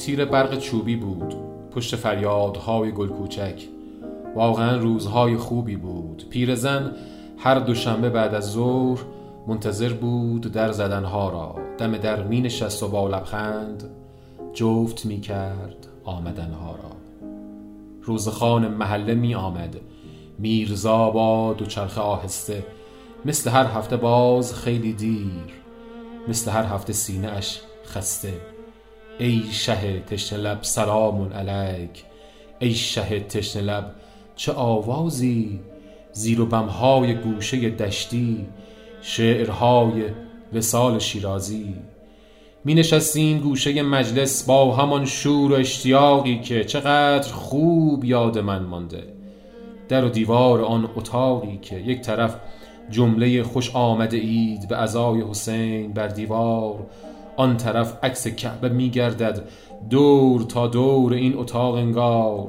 تیر برق چوبی بود پشت فریادهای گل کوچک. واقعا روزهای خوبی بود. پیرزن هر دوشنبه بعد از ظهر منتظر بود در زدنها را. دم در می نشست و با لبخند جفت می کرد آمدنها را. روزخان محله می آمد. میرزا با دوچرخه آهسته. مثل هر هفته باز خیلی دیر. مثل هر هفته سینه اش خسته. ای شه تشنه لب سلام علیک. ای شه تشنه لب چه آوازی؟ زیر و بمهای گوشه دشتی شعرهای وسال شیرازی. می نشستیم گوشه مجلس با همان شور و اشتیاقی که چقدر خوب یاد من مانده. در و دیوار آن اتاقی که یک طرف جمله خوش آمده اید به ازای حسین بر دیوار آن طرف عکس کعبه می گردد دور تا دور این اتاق انگار.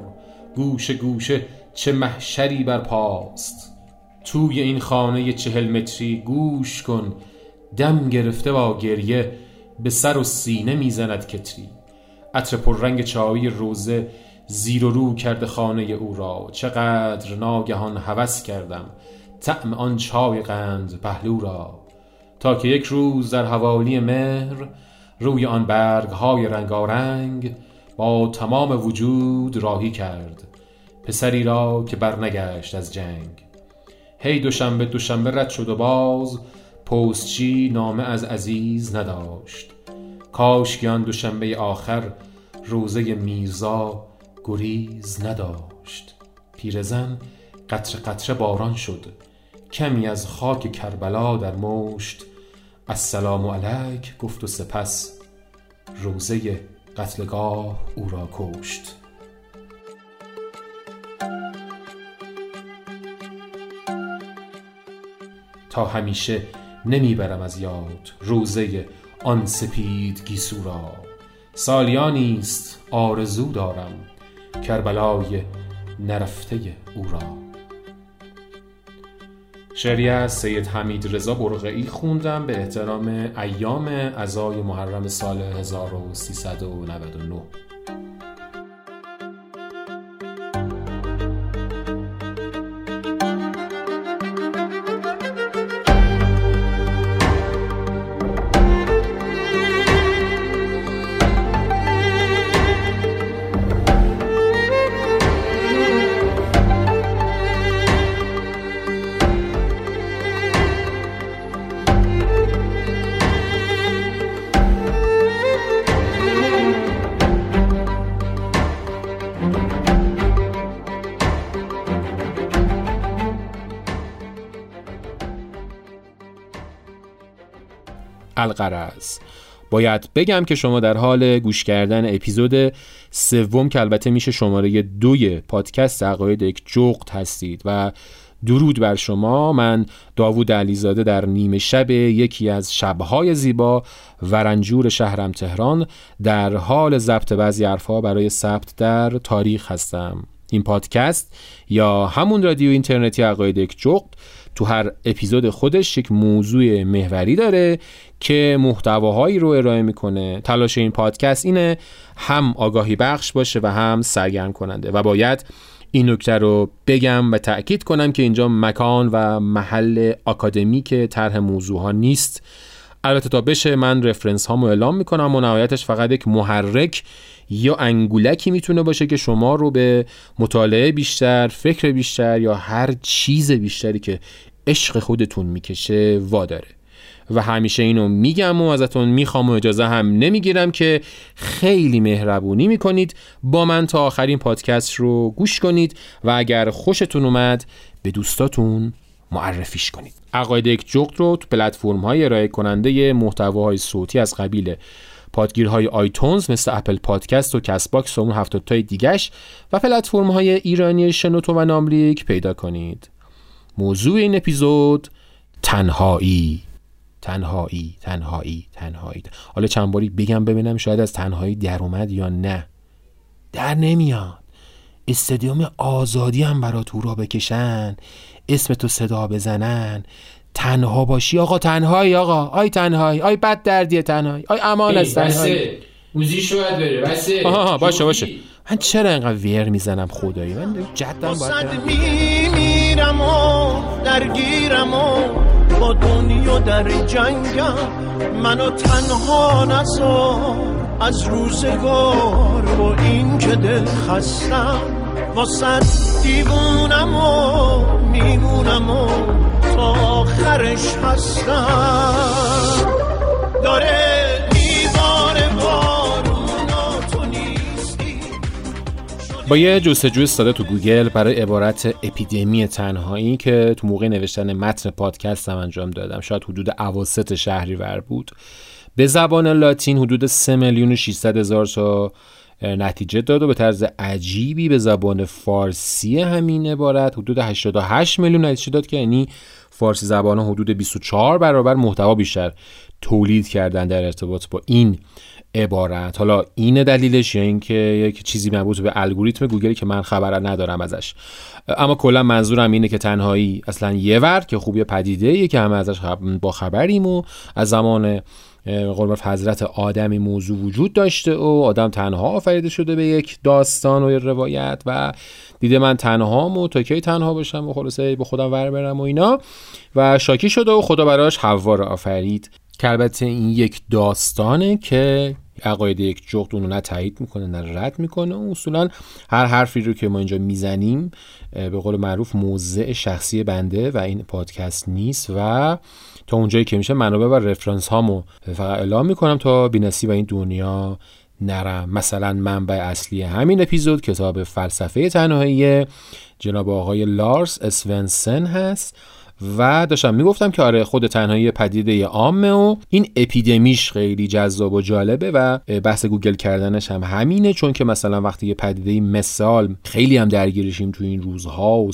گوشه گوشه چه محشری بر پاست توی این خانه چهل متری گوش کن دم گرفته با گریه به سر و سینه می‌زند کتری. عطر رنگ چایی روزه زیر و رو کرده خانه او را. چقدر ناگهان هوس کردم. طعم آن چای قند پهلو را. تا که یک روز در حوالی مهر روی آن برگ های رنگارنگ با تمام وجود راهی کرد پسری را که برنگشت از جنگ. هی دوشنبه دوشنبه رد شد و باز پستچی نامه از عزیز نداشت. کاش آن دوشنبه آخر روزه میرزا گریز نداشت. پیرزن قطر قطره باران شد. کمی از خاک کربلا در مشت السلام علیک گفت و سپس روزه قتلگاه او را کشت. تا همیشه نمی‌برم از یاد روزه آن سپید گیسو را. سالیانی است آرزو دارم کربلای نرفته او را. شعری از سید حمید رضا برقعی خوندم به احترام ایام ازای محرم سال 1399 القرز باید بگم که شما در حال گوش کردن اپیزود سوم که البته میشه شماره دوی پادکست عقاید یک جغد هستید و درود بر شما. من داوود علیزاده در نیمه شب یکی از شبهای زیبا و رنجور شهرم تهران در حال ضبط بعضی حرفها برای ثبت در تاریخ هستم. این پادکست یا همون رادیو اینترنتی عقاید یک جغد تو هر اپیزود خودش یک موضوع محوری داره که محتواهایی رو ارائه می‌کنه. تلاش این پادکست اینه هم آگاهی بخش باشه و هم سرگرم کننده. و باید این نکته رو بگم و تأکید کنم که اینجا مکان و محل آکادمیک طرح موضوع ها نیست. البته تا بشه من رفرنس هامو اعلام می‌کنم و نهایتش فقط یک محرک یا انگولکی می‌تونه باشه که شما رو به مطالعه بیشتر فکر بیشتر یا هر چیز بیشتری که عشق خودتون می‌کشه واداره و همیشه اینو میگم و ازتون می‌خوام و اجازه هم نمی‌گیرم که خیلی مهربونی می‌کنید با من تا آخرین پادکست رو گوش کنید و اگر خوشتون اومد به دوستاتون معرفیش کنید. عقاید یک جغد رو تو پلتفرم های ارائه کننده محتواهای صوتی از قبیل پادگیرهای iTunes مثل Apple Podcast و Castbox و اون هفتاد تای دیگش و پلتفرم های ایرانی شنوتو و ناملیک پیدا کنید. موضوع این اپیزود تنهایی. تنهایی تنهایی تنهایی. حالا چند باری بگم ببینم شاید از تنهایی در اومد یا نه. در نمیاد. استادیوم آزادی هم برات تو را بکشن. اسم تو صدا بزنن. تنها باشی آقا تنهایی آقا. آی تنهایی آی بد دردی تنهایی آی امان از تنهایی. موزیشو باید بره بسه. آها باشه باشه. من چرا اینقدر ویر می‌زنم خدایی؟ من جدم باید میمیرم و درگیرم و با دنیا در جنگم. منو تنها نزار از روزگار با این که دل خستم. واسد دیوونم و میمونم و تا آخرش هستم. داره با یه جستجوی ساده تو گوگل برای عبارت اپیدمی تنهایی که تو موقع نوشتن متن پادکست هم انجام دادم. شاید حدود عواست ور بود. به زبان لاتین حدود 3 میلیون و 600 هزار تا نتیجه داد و به طرز عجیبی به زبان فارسی همین عبارت حدود 88 میلیون نتیجه داد که یعنی فارسی زبان حدود 24 برابر محتوا بیشتر تولید کردن در ارتباط با این عبارت. حالا این دلیلش یا اینکه یک چیزی مربوط به الگوریتم گوگلی که من خبر ندارم ازش. اما کلا منظورم اینه که تنهایی اصلا یه ورد که خوبی پدیده که همه ازش با خبریم و از زمان قربت حضرت آدمی موضوع وجود داشته و آدم تنها آفریده شده به یک داستان و یک روایت و دیده من تنها و تا کی تنها باشم و خلاصه به خودم ور برم و اینا. و شاکی شده و خدا براش حوا رو آفرید. که البته این یک داستانه که عقاید یک جغد اونو نه تایید می‌کنه نه رد می‌کنه و اصولا هر حرفی رو که ما اینجا می‌زنیم به قول معروف موضع شخصی بنده و این پادکست نیست و تا اونجایی که میشه منابع و رفرنس هامو فقط اعلام می‌کنم تا بینسی و این دنیا نرم. مثلا منبع اصلی همین اپیزود کتاب فلسفه تنهایی جناب آقای لارس اسونسن هست. و داشتم می‌گفتم که آره خود تنهایی پدیده عامه و این اپیدمیش خیلی جذاب و جالبه و بحث گوگل کردنش هم همینه چون که مثلا وقتی یه پدیده مثال خیلی هم درگیرشیم تو این روزها و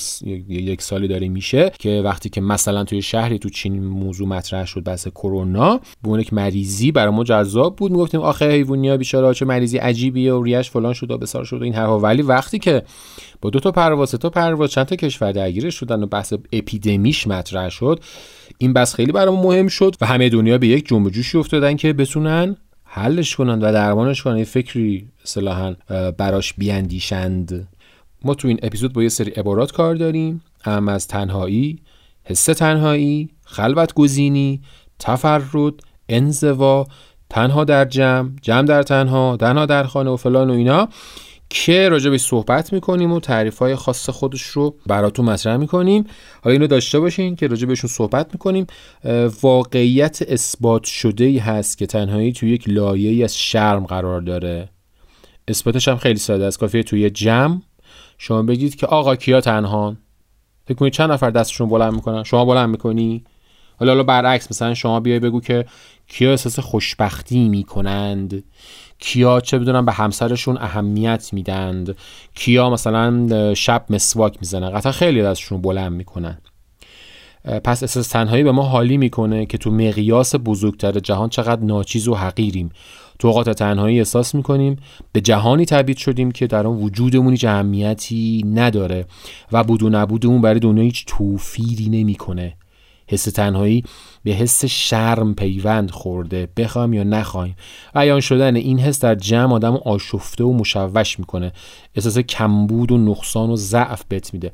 یک سالی داره میشه که وقتی که مثلا توی شهری تو چین موضوع مطرح شد بحث کرونا به که مریضی برای ما جذاب بود. می‌گفتیم آخه حیوانیا بیچاره چه مریضی عجیبیه و ریش فلان شد و بسار شد و این حرفا. ولی وقتی که با دو تا پرواز تا پرواز چند تا کشور درگیر شدن و بحث اپیدمیش مطرح شد. این بس خیلی برام مهم شد و همه دنیا به یک جنب جوشی افتادن که بتونن حلش کنن و درمانش کنن. فکری اصطلاحا براش بیاندیشند. ما تو این اپیزود با یه سری عبارات کار داریم. هم از تنهایی حس تنهایی خلوت گزینی تفرد انزوا تنها در جمع جمع در تنها تنها در خانه و فلان و اینا. که راجع به صحبت می‌کنیم و تعریف های خاص خودش رو براتون مطرح می‌کنیم. حالا اینو داشته باشین که راجع بهشون صحبت می‌کنیم. واقعیت اثبات شده ای هست که تنهایی توی یک لایه از شرم قرار داره. اثباتش هم خیلی ساده است. کافیه توی جمع شما بگید که آقا کیا تنهان؟ فکر کنید چند نفر دستشون بلند می‌کنن؟ شما بلند می‌کنی؟ حالا حالا برعکس مثلا شما بیای بگو که کیا احساس خوشبختی می‌کنند. کیا چه بدونن به همسرشون اهمیت میدند. کیا مثلا شب مسواک می‌زنن. قطعا خیلی ازشون بلند می‌کنن. پس احساس تنهایی به ما حالی می‌کنه که تو مقیاس بزرگتر جهان چقدر ناچیز و حقیریم. تو اوقات تنهایی احساس می‌کنیم به جهانی تبدیل شدیم که در آن وجودمون هیچ اهمیتی نداره و بود و نبودمون برای دنیا هیچ توفیری نمی‌کنه. حس تنهایی به حس شرم پیوند خورده بخوایم یا نخوایم. عیان شدن این حس در جمع آدم آشفته و مشوش می‌کنه. احساس کمبود و نقصان و ضعف بت میده.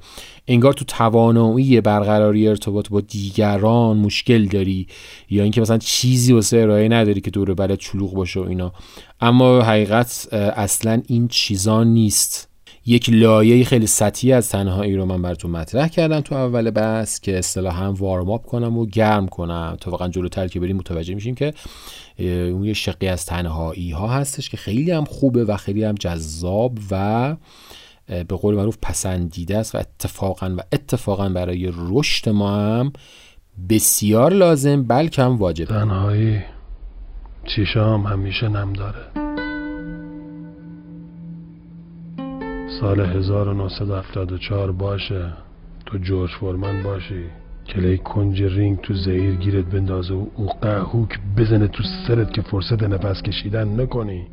انگار تو توانایی برقراری ارتباط با دیگران مشکل داری یا اینکه مثلا چیزی واسه ارائه نداری که دور برات چلوغ باشه و اینا. اما حقیقت اصلا این چیزا نیست. یک لایه خیلی سطحی از تنهایی رو من براتون مطرح کردم تو اول بحث که اصطلاحا وارم اپ کنم و گرم کنم. تا واقعا جلوتر که بریم متوجه میشیم که اون یه شقی از تنهایی ها هستش که خیلی هم خوبه و خیلی هم جذاب و به قول معروف پسندیده است و اتفاقا و اتفاقا برای رشد ما هم بسیار لازم بلکه هم واجب تنهایی چیشام همیشه نم داره. سال 1974 باشه. تو جورج فورمن باشی. کلی کنج رینگ تو زهیر گیرت بندازه و او قهوک بزنه تو سرت که فرصت نفس کشیدن نکنی.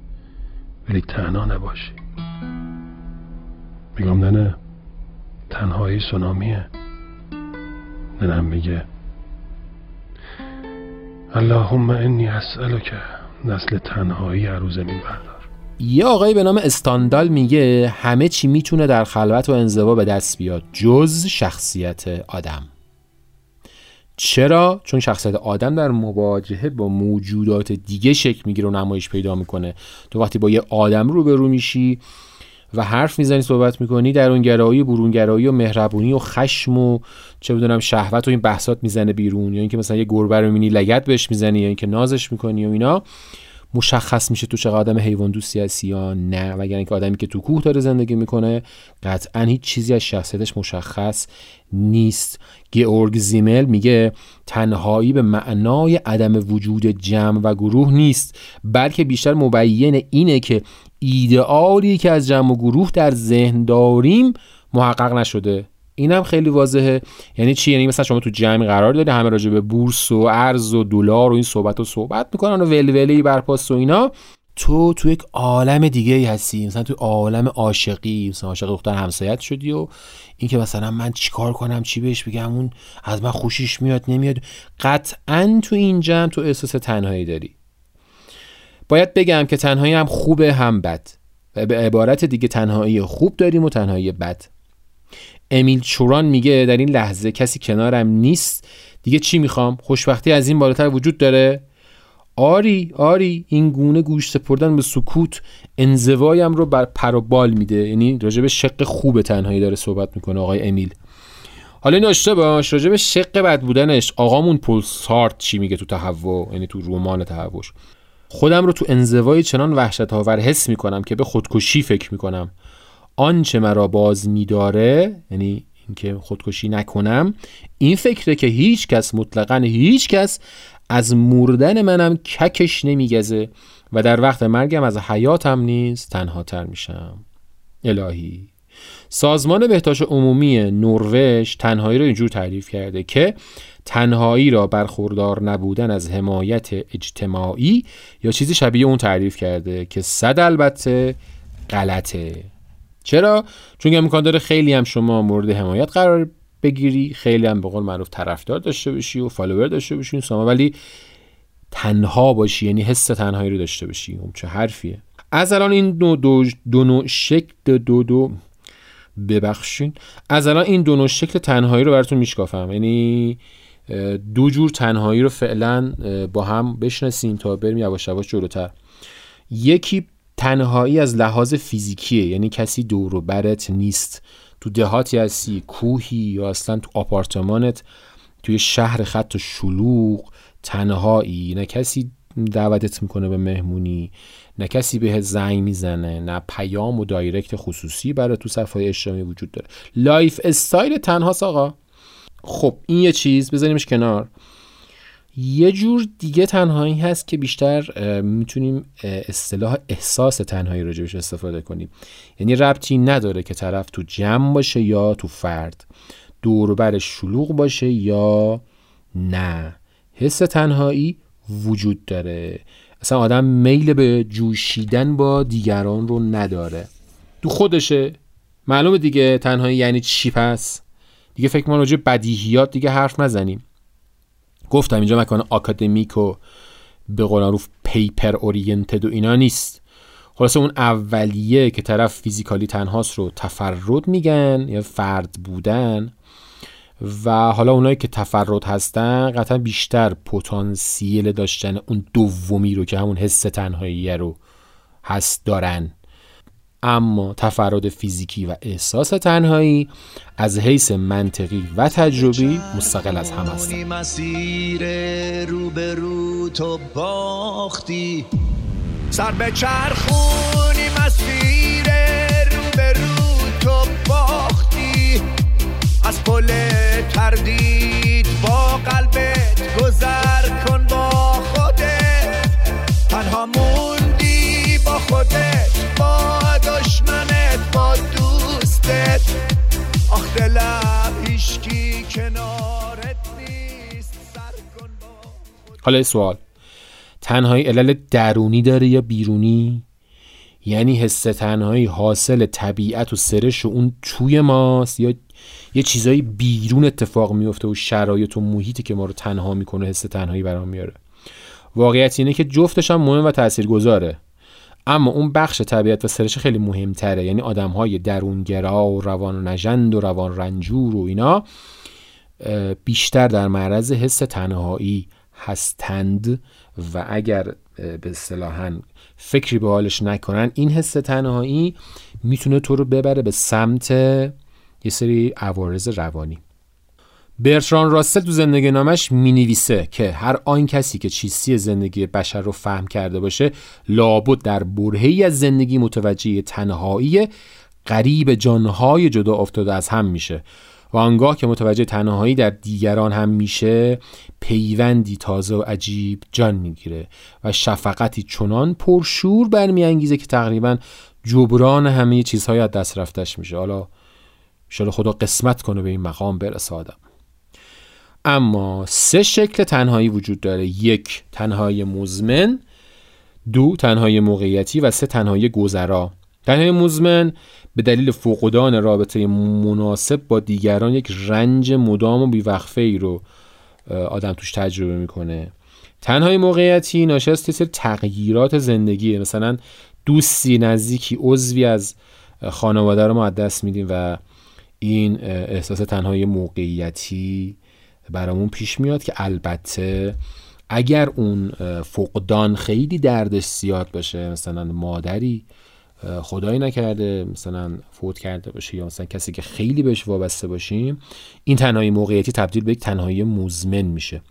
ولی تنها نباشی. میگم نه تنهایی سونامیه. ننم میگه. اللهم انی اسألک نسل تنهایی عروز زمین بردار یه آقایی به نام استاندال میگه همه چی می‌تونه در خلوت و انزوا به دست بیاد جز شخصیت آدم. چرا؟ چون شخصیت آدم در مواجهه با موجودات دیگه شکل می‌گیره و نمایش پیدا می‌کنه. تو وقتی با یه آدم روبرو میشی و حرف می‌زنی صحبت می‌کنی در اون گرایی برونگرایی و مهربونی و خشم و چه بدونم شهوت و این بحثات می‌زنه بیرون یا اینکه مثلا یه گربه رو می‌بینی لگت بهش می‌زنی یا اینکه نازش می‌کنی و اینا مشخص میشه تو چه آدم حیوان دوستی هستی یا نه و اینکه آدمی که تو کوه داره زندگی می‌کنه قطعا هیچ چیزی از شخصیتش مشخص نیست. گئورگ زیمل میگه تنهایی به معنای عدم وجود جمع و گروه نیست بلکه بیشتر مبین اینه که ایدئالی که از جمع و گروه در ذهن داریم محقق نشده. اینم خیلی واضحه. یعنی چی؟ یعنی مثلا شما تو جمعی قرار داری همه راجع به بورس و ارز و دلار و این صحبت و صحبت می‌کنن و ولوله برپاس و اینا. تو تو یک عالم دیگه ای هستی. مثلا تو عالم عاشقی. مثلا عاشق دختر همسایت شدی و اینکه مثلا من چیکار کنم چی بهش بگم اون از من خوشیش میاد نمیاد. قطعا تو این جمع تو احساس تنهایی داری. باید بگم که تنهایی هم خوبه هم بد. و به عبارت دیگه تنهایی خوب داریم و تنهایی بد. امیل چوران میگه در این لحظه کسی کنارم نیست. دیگه چی می‌خوام؟ خوشبختی از این بالاتر وجود داره؟ آری آری این گونه گوش سپردن به سکوت انزوایم رو بر پر و بال میده. یعنی راجع به شق خوب تنهایی داره صحبت می‌کنه آقای امیل. حالا این باش راجع به شق بد بودنش آقامون پول سارت چی میگه تو تهوع؟ یعنی تو رمان تهوعش. خودم رو تو انزوای چنان وحشت آور حس می‌کنم که به خودکشی فکر می‌کنم. آنچه مرا باز میداره یعنی اینکه خودکشی نکنم این فکره که هیچ کس مطلقا هیچ کس از مردن منم ککش نمیگزه و در وقت مرگم از حیاتم نیز تنها تر میشم. الهی. سازمان بهداشت عمومی نروژ تنهایی را اینجور تعریف کرده که تنهایی را برخوردار نبودن از حمایت اجتماعی یا چیزی شبیه اون تعریف کرده که صد البته غلطه. چرا؟ چون امکان داره خیلی هم شما مورد حمایت قرار بگیری خیلی هم به قول معروف طرفدار داشته باشی و فالوور داشته باشی ساما ولی تنها باشی یعنی حس تنهایی رو داشته باشی. اون چه حرفیه. از الان این دو, دو, دو نوع شکل دو دو ببخشین. از الان این دو نوع شکل تنهایی رو براتون میشکافم. یعنی دو جور تنهایی رو فعلا با هم بشناسیم تا بریم یواش یواش جلوتر. یکی تنهایی از لحاظ فیزیکیه. یعنی کسی دور و برت نیست. تو دهاتی هستی کوهی یا اصلا تو آپارتمانت توی شهر خط و شلوغ تنهایی. نه کسی دعوتت می‌کنه به مهمونی نه کسی به زنگ می‌زنه نه پیام و direct خصوصی برای تو صفحه اجتماعی وجود داره. lifestyle تنهاست آقا. خب این یه چیز. بذاریمش کنار. یه جور دیگه تنهایی هست که بیشتر می‌تونیم اصطلاح احساس تنهایی راجبش استفاده کنیم. یعنی ربطی نداره که طرف تو جمع باشه یا تو فرد. دوربرش شلوغ باشه یا نه. حس تنهایی وجود داره. اصلا آدم میل به جوشیدن با دیگران رو نداره. تو خودشه. معلومه دیگه تنهایی یعنی چی پس؟ دیگه فکر ما راجع بدیهیات دیگه حرف نزنیم. گفتم اینجا مکان آکادمیک و به قول معروف پیپر اورینتد و اینا نیست. خلاصه اون اولیه که طرف فیزیکالی تنهاست رو تفرد میگن یا فرد بودن. و حالا اونایی که تفرد هستن قطعا بیشتر پتانسیل داشتن اون دومی رو که همون حس تنهایی رو هست دارن. اما تفرد فیزیکی و احساس تنهایی از حیث منطقی و تجربی مستقل از هم هستند. مسیر رو تو باختی. سر به چرخونی مسیر رو تو باختی. از پل تردید با قلبت گذر کن با خودت. تنها موندی با خودت. دشمنت با دوستت. آخ دلم هیشکی کنارت نیست. سر کن با حالا سوال. تنهایی علل درونی داره یا بیرونی؟ یعنی حس تنهایی حاصل طبیعت و سرش و اون توی ماست؟ یا یه چیزایی بیرون اتفاق میفته و شرایط و محیطی که ما رو تنها می‌کنه حس تنهایی برام میاره؟ واقعیت اینه که جفتش هم مهم و تاثیرگذاره اما اون بخش طبیعت و سرش خیلی مهمتره. یعنی آدم های درونگرا و روان نجند و روان رنجور و اینا بیشتر در معرض حس تنهایی هستند و اگر به اصطلاحا فکری به حالش نکنن این حس تنهایی می‌تونه تو رو ببره به سمت یه سری عوارض روانی. برتران راسل تو زندگی نامش می نویسه که هر آن کسی که چیستی زندگی بشر رو فهم کرده باشه لابد در برهی از زندگی متوجه تنهایی قریب جانهای جدا افتاده از هم میشه و آنگاه که متوجه تنهایی در دیگران هم میشه پیوندی تازه و عجیب جان می‌گیره و شفقتی چنان پرشور برمیانگیزه که تقریبا جبران همه چیزهای از دست رفتش میشه. حالا شاید خدا قسمت کنه به این مقام برسه آدم. اما سه شکل تنهایی وجود داره. یک تنهایی مزمن. دو تنهایی موقعیتی. و سه تنهایی گذرا. تنهایی مزمن به دلیل فقدان رابطه مناسب با دیگران یک رنج مدام و بیوقفه ای رو آدم توش تجربه می‌کنه. تنهایی موقعیتی ناشی از تغییرات زندگیه. مثلا دوستی نزدیکی عضوی از خانواده رو ما دست میدیم و این احساس تنهایی موقعیتی برامون پیش میاد که البته اگر اون فقدان خیلی دردش زیاد باشه مثلا مادری خدایی نکرده مثلا فوت کرده باشه یا مثلا کسی که خیلی بهش وابسته باشیم این تنهایی موقعیتی تبدیل به یک تنهایی مزمن میشه.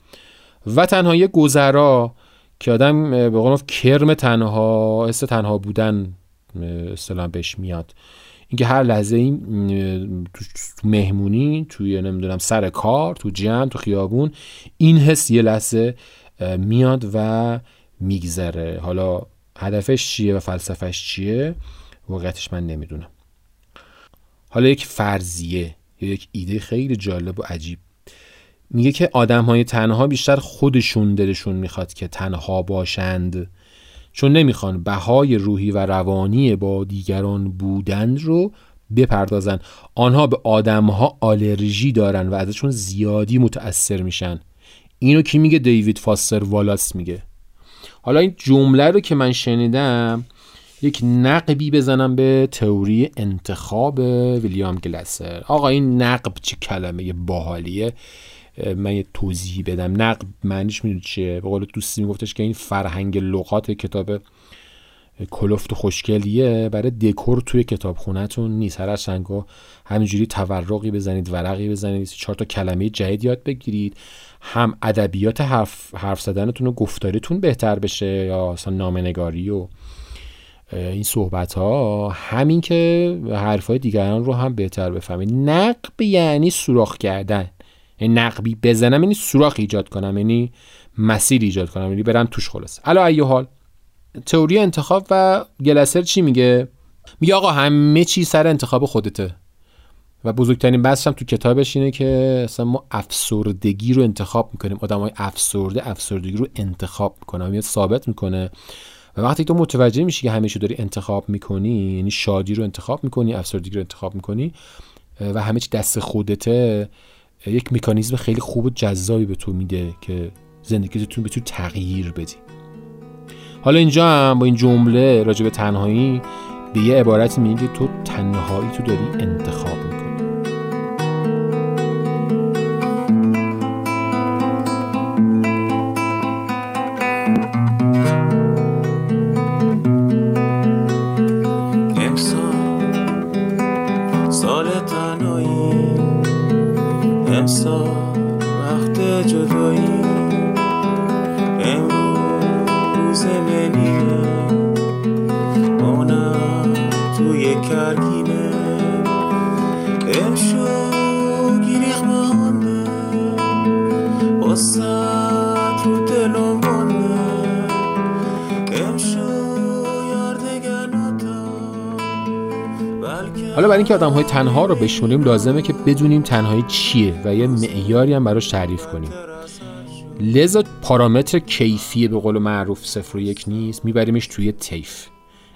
و تنهایی گذرا که آدم به قول کرم تنها حس تنها بودن اصطلاح بهش میاد. اینکه هر لحظه این تو مهمونی توی نمی‌دونم سر کار تو جمع تو خیابون این حس یه لحظه میاد و میگذره. حالا هدفش چیه و فلسفهش چیه؟ واقعیتش من نمی‌دونم. حالا یک فرضیه یا یک ایده خیلی جالب و عجیب. میگه که آدم های تنها بیشتر خودشون دلشون می‌خواد که تنها باشند. چون نمی‌خوان بهای روحی و روانی با دیگران بودن رو بپردازن. آنها به آدمها آلرژی دارن و ازشون زیادی متأثر میشن. اینو کی میگه؟ دیوید فاستر والاس میگه. حالا این جمله رو که من شنیدم یک نقبی بزنم به تئوری انتخاب ویلیام گلسر. آقا این نقب چه کلمه باحالیه؟ من یه توضیح بدم. نقب معنیش می‌دونی چیه؟ به قول دوستی میگفتش که این فرهنگ لغات کتاب کلفت و خوشگلیه برای دکور توی کتاب خونتون نیست. هر از همینجوری تورقی بزنید ورقی بزنید چهار تا کلمه جدید یاد بگیرید. هم ادبیات حرف, حرف زدنتون و گفتاریتون بهتر بشه یا اصلا نامنگاری و این صحبت ها همین که حرفای دیگران رو هم بهتر بفهمید. نقب یعنی سوراخ کردن. نقبی بزنم یعنی سوراخ ایجاد کنم یعنی مسیر ایجاد کنم یعنی برم توش خلاص الا ایو حال. تئوری انتخاب و گلسر چی میگه؟ میگه آقا همه چی سر انتخاب خودته. و بزرگترین بحثم تو کتابش اینه که اصلا ما افسردگی رو انتخاب می‌کنیم. آدم های افسرده افسردگی رو انتخاب می‌کنم یه ثابت می‌کنه. و وقتی تو متوجه میشی که همیشه داری انتخاب می‌کنی یعنی شادی رو انتخاب می‌کنی افسردگی رو انتخاب می‌کنی و همه چی دست خودته یک مکانیزم خیلی خوب و جذابی به تو میده که زندگیتون بتونی تغییر بدی. حالا اینجا هم با این جمله راجع به تنهایی به یه عبارتی میگه تو تنهایی تو داری انتخاب می‌کنی. آدم های تنها رو بشونیم لازمه که بدونیم تنهایی چیه و یه معیاری هم براش تعریف کنیم. لذا پارامتر کیفی به قول معروف صفر و یک نیست میبریمش توی تیف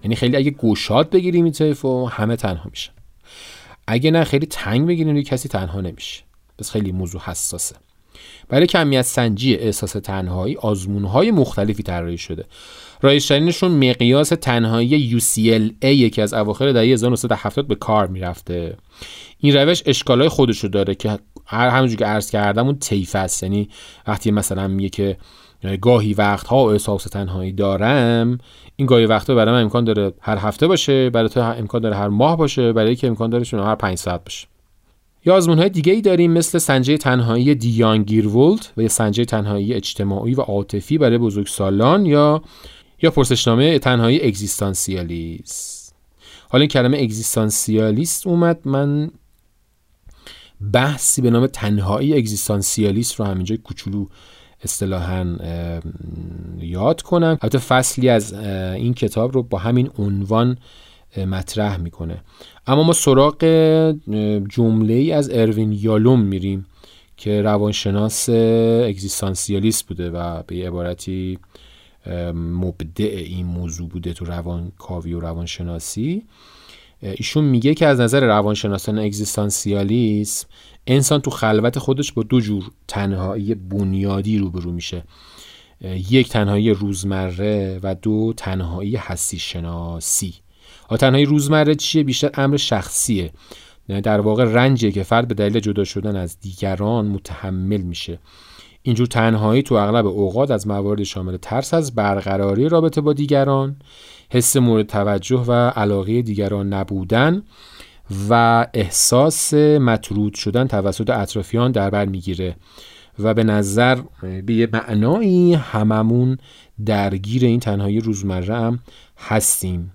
یعنی خیلی اگه گوشاد بگیریم این تیف و همه تنها میشن. اگه نه خیلی تنگ بگیریم کسی تنها نمیشه. بس خیلی موضوع حساسه. برای کمیت سنجی احساس تنهایی آزمونهای مختلفی طراحی شده. رایجترینشون مقیاس تنهایی UCLA یکی از اواخر دهه 1970 به کار می‌رفته. این روش اشکالای خودشو داره که هر همونجور که عرض کردم اون طیف است. یعنی وقتی مثلا میگه که گاهی وقتها احساس تنهایی دارم این گاهی وقتا برای من امکان داره هر هفته باشه برای تو امکان داره هر ماه باشه برای که امکان داره هر 5 ساعت باشه. یا آزمون های دیگه ای داریم مثل سنجه تنهایی دیان گیرولد و یا سنجه تنهایی اجتماعی و عاطفی برای بزرگسالان یا یا پرسشنامه تنهایی اگزیستانسیالیست. حالا این کلمه اگزیستانسیالیست اومد من بحثی به نام تنهایی اگزیستانسیالیست رو همینجا کوچولو اصطلاحا یاد کنم. البته فصلی از این کتاب رو با همین عنوان مطرح می‌کنه. اما ما سراغ جمله ای از اروین یالوم میریم که روانشناس اگزیستانسیالیست بوده و به عبارتی مبدع این موضوع بوده تو روانکاوی و روانشناسی. ایشون میگه که از نظر روانشناسان اگزیستانسیالیسم انسان تو خلوت خودش با دو جور تنهایی بنیادی روبرو میشه. یک تنهایی روزمره و دو تنهایی حسی شناسی تنهایی روزمره چیه؟ بیشتر امر شخصیه. در واقع رنجیه که فرد به دلیل جدا شدن از دیگران متحمل میشه. اینجور تنهایی تو اغلب اوقات از موارد شامل ترس از برقراری رابطه با دیگران حس مورد توجه و علاقه دیگران نبودن و احساس مطرود شدن توسط اطرافیان در بر می‌گیره و به نظر به یه معنایی هممون درگیر این تنهایی روزمره هم هستیم.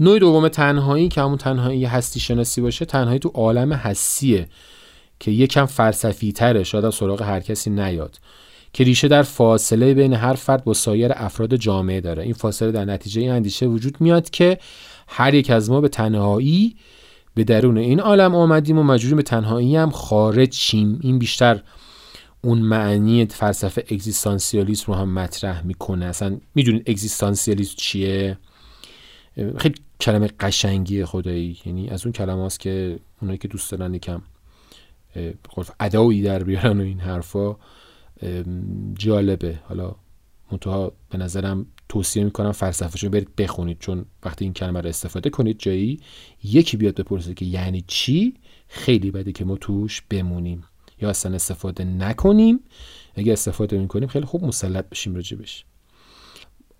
نوع دوم تنهایی که همون تنهایی هستی شناسی باشه تنهایی تو عالم هستیه که یکم فلسفی تره شاید سراغ هر کسی نیاد که ریشه در فاصله بین هر فرد با سایر افراد جامعه داره. این فاصله در نتیجه این اندیشه وجود میاد که هر یک از ما به تنهایی به درون این عالم آمدیم و مجبوریم به تنهایی هم خارج شیم. این بیشتر اون معنی فلسفه اگزیستانسیالیسم رو هم مطرح می‌کنه. اصلا می‌دونید اگزیستانسیالیسم چیه؟ خیلی کلمه قشنگی خدایی. یعنی از اون کلمه که اونایی که دوست دارن یکم ادایی در بیارن و این حرفا جالبه. حالا منتها به نظرم توصیه می‌کنم فلسفهشون برید بخونید چون وقتی این کلمه رو استفاده کنید جایی یکی بیاد بپرسه که یعنی چی؟ خیلی بده که ما توش بمونیم. یا اصلا استفاده نکنیم. اگه استفاده می‌کنیم خیلی خوب مسلط بشیم راجبش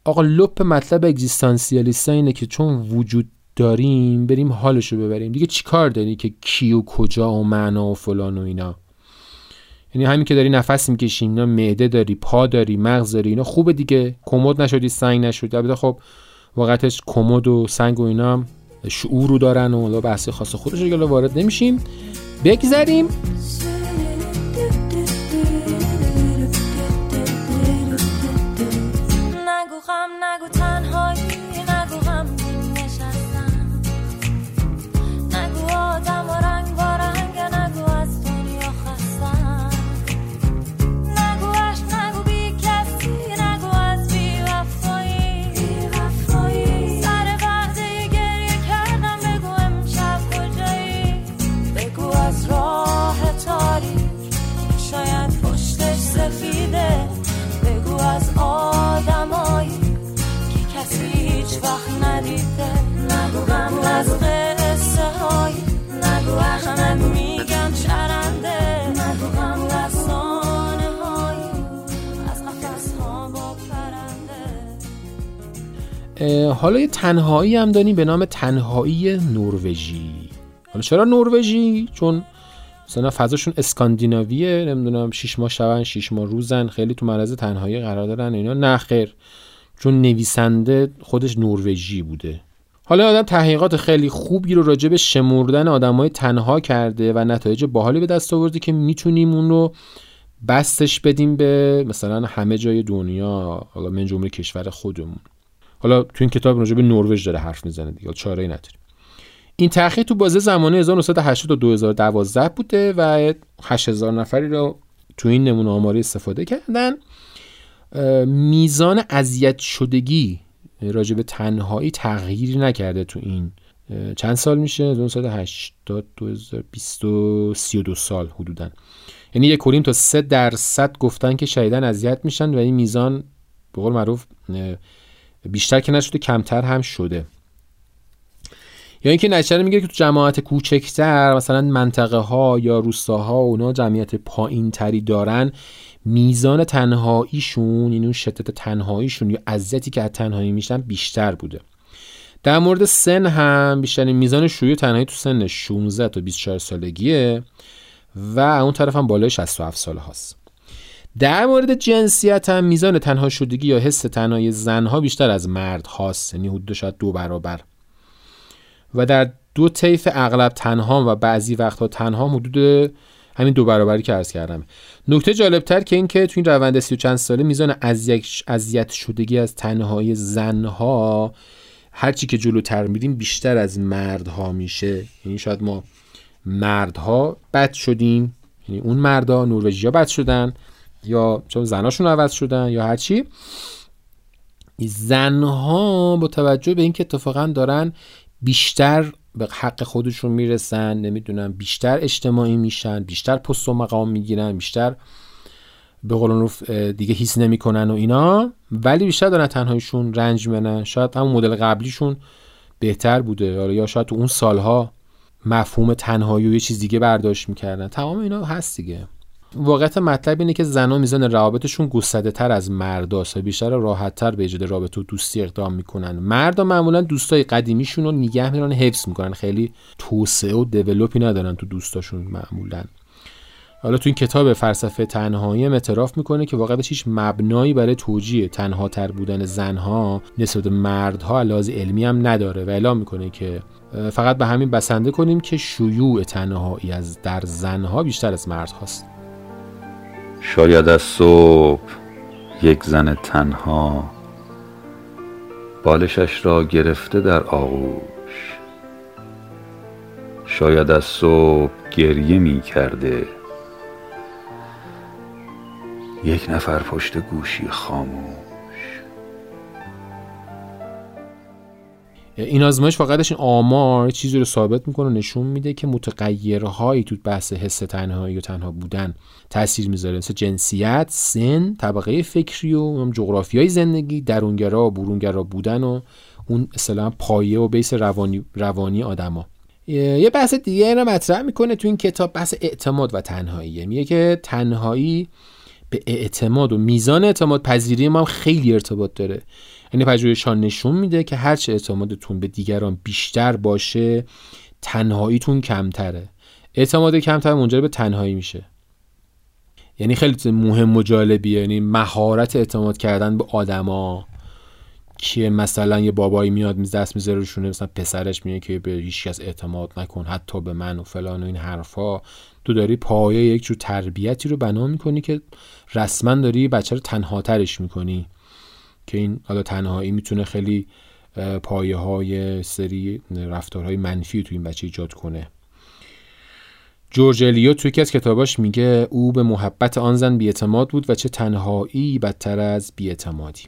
آقا لپ مطلب اگزیستانسیالیست اینه که چون وجود داریم بریم حالشو ببریم. دیگه چیکار داری که کی و کجا و معنا و فلان و اینا؟ یعنی همین که داری نفس می‌کشی اینا معده داری پا داری مغز داری اینا خوبه دیگه. کمد نشدی سنگ نشدی. البته خب واقعتش کمد و سنگ و اینا شعور رو دارن و بحث خاص خودش رو وارد نمیشیم. بگذریم. حالا یه تنهایی هم داریم به نام تنهایی نروژی. حالا چرا نروژی؟ چون مثلا فضاشون اسکاندیناویه نمی‌دونم شش ماه شبن شش ماه روزن خیلی تو معرض تنهایی قرار دارن اینا نه خیر. چون نویسنده خودش نروژی بوده. حالا آدم تحقیقات خیلی خوبی رو راجع به شمردن آدمای تنها کرده و نتایج باحالی به دست آورده که می‌تونیم اون رو بستش بدیم به مثلا همه جای دنیا حالا من جمله کشور خودمون. حالا تو این کتاب راجع به نروژ داره حرف می‌زنه دیگه چاره ای نداریم. این تحقیق تو بازه زمانه 1980 تا 2012 بوده و 8000 نفری رو تو این نمونه آماری استفاده کردن. میزان اذیت شدگی راجع به تنهایی تغییری نکرده تو این چند سال میشه؟ 1980 2020 32 سال حدودا. یعنی یک کریم تا 3 درصد گفتن که شدیدن اذیت میشن و این میزان به قول معروف بیشتر که نشده کمتر هم شده. یا اینکه نتیجه میگه که تو جماعت کوچکتر مثلا منطقه ها یا روستاها اونا جمعیت پایین تری دارن میزان تنهاییشون یعنی اون شدت تنهاییشون یا عزتی که از تنهایی میشن بیشتر بوده. در مورد سن هم بیشترین میزان شیوع تنهایی تو سن 16 تا 24 سالگیه و اون طرف هم بالای 67 ساله هاست. در مورد جنسیت هم میزان تنها شدگی یا حس تنهایی زنها بیشتر از مرد هاست یعنی حدود شاید دو برابر. و در دو طیف اغلب تنها و بعضی وقتها تنها حدود همین دو برابری که عرض کردم. نکته جالبتر که این که تو این روند سی و چند ساله میزان اذیت شدگی از تنهایی زنها هرچی که جلوتر میریم بیشتر از مردها میشه. یعنی شاید ما مردها بد شدیم یعنی اون مردا نروژیا بد شدن. یا چون زناشون عوض شدن یا هرچی زنها با توجه به اینکه اتفاقا دارن بیشتر به حق خودشون می‌رسن نمی‌دونم بیشتر اجتماعی میشن بیشتر پست و مقام می‌گیرن بیشتر به قول دیگه حس نمی‌کنن و اینا ولی بیشتر دارن تنهایشون رنج منن شاید همون مدل قبلیشون بهتر بوده. یا شاید تو اون سالها مفهوم تنهایی و یه چیز دیگه برداشت می‌کردن. تمام اینا هست دیگه. واقعیت مطلب اینه که زنها میزان روابطشون گسترده تر از مرداست و بیشتر راحت تر به ایجاد رابطه و دوستی اقدام می‌کنن. مردا معمولا دوستای قدیمیشون رو نگه میدارن حفظ می‌کنن. خیلی توسعه و دیولپی ندارن تو دوستاشون معمولا. حالا تو این کتاب فلسفه تنهایی اعتراف می‌کنه که واقعا هیچ مبنایی برای توجیه تنها تر بودن زنها نسبت مردها لحاظ علمی هم نداره و اعلام می‌کنه که فقط به همین بسنده کنیم که شیوع تنهایی از در زنها بیشتر از مرد هاست. شاید از صبح یک زن تنها بالشش را گرفته در آغوش. شاید از صبح گریه می کرده. یک نفر پشت گوشی خاموش. این آزمایش فقطش این آمار چیزی رو ثابت می‌کنه و نشون میده که متغیرهایی تو بحث حس تنهایی و تنها بودن تاثیر می‌ذاره. مثل جنسیت، سن، طبقه فکری و جغرافیای زندگی، درونگرا و برونگرا بودن و اون اصطلاحا پایه و بیس روانی روانی آدما. یه بحث دیگه رو مطرح می‌کنه تو این کتاب بحث اعتماد و تنهایی میگه که تنهایی به اعتماد و میزان اعتماد پذیری ما خیلی ارتباط داره. یعنی پژوهشان نشون میده که هرچه اعتمادتون به دیگران بیشتر باشه تنهاییتون کمتره. اعتماد کمتر منجر به تنهایی میشه. یعنی خیلی مهم و جالبیه. یعنی مهارت اعتماد کردن به آدما که مثلا یه بابایی میاد دست می‌ذاره روشونه مثلا پسرش میگه که به هیچ کس اعتماد نکن حتی به من و فلان و این حرفا. تو داری پایه یک جور تربیتی رو بنا می‌کنی که رسما داری بچه رو تنها ترش می‌کنی. که این حالا تنهایی می‌تونه خیلی پایه های سری رفتارهای منفی تو این بچه ایجاد کنه. جورج الیوت توی یکی از کتاباش میگه او به محبت آن زن بیاعتماد بود و چه تنهایی بدتر از بیاعتمادی.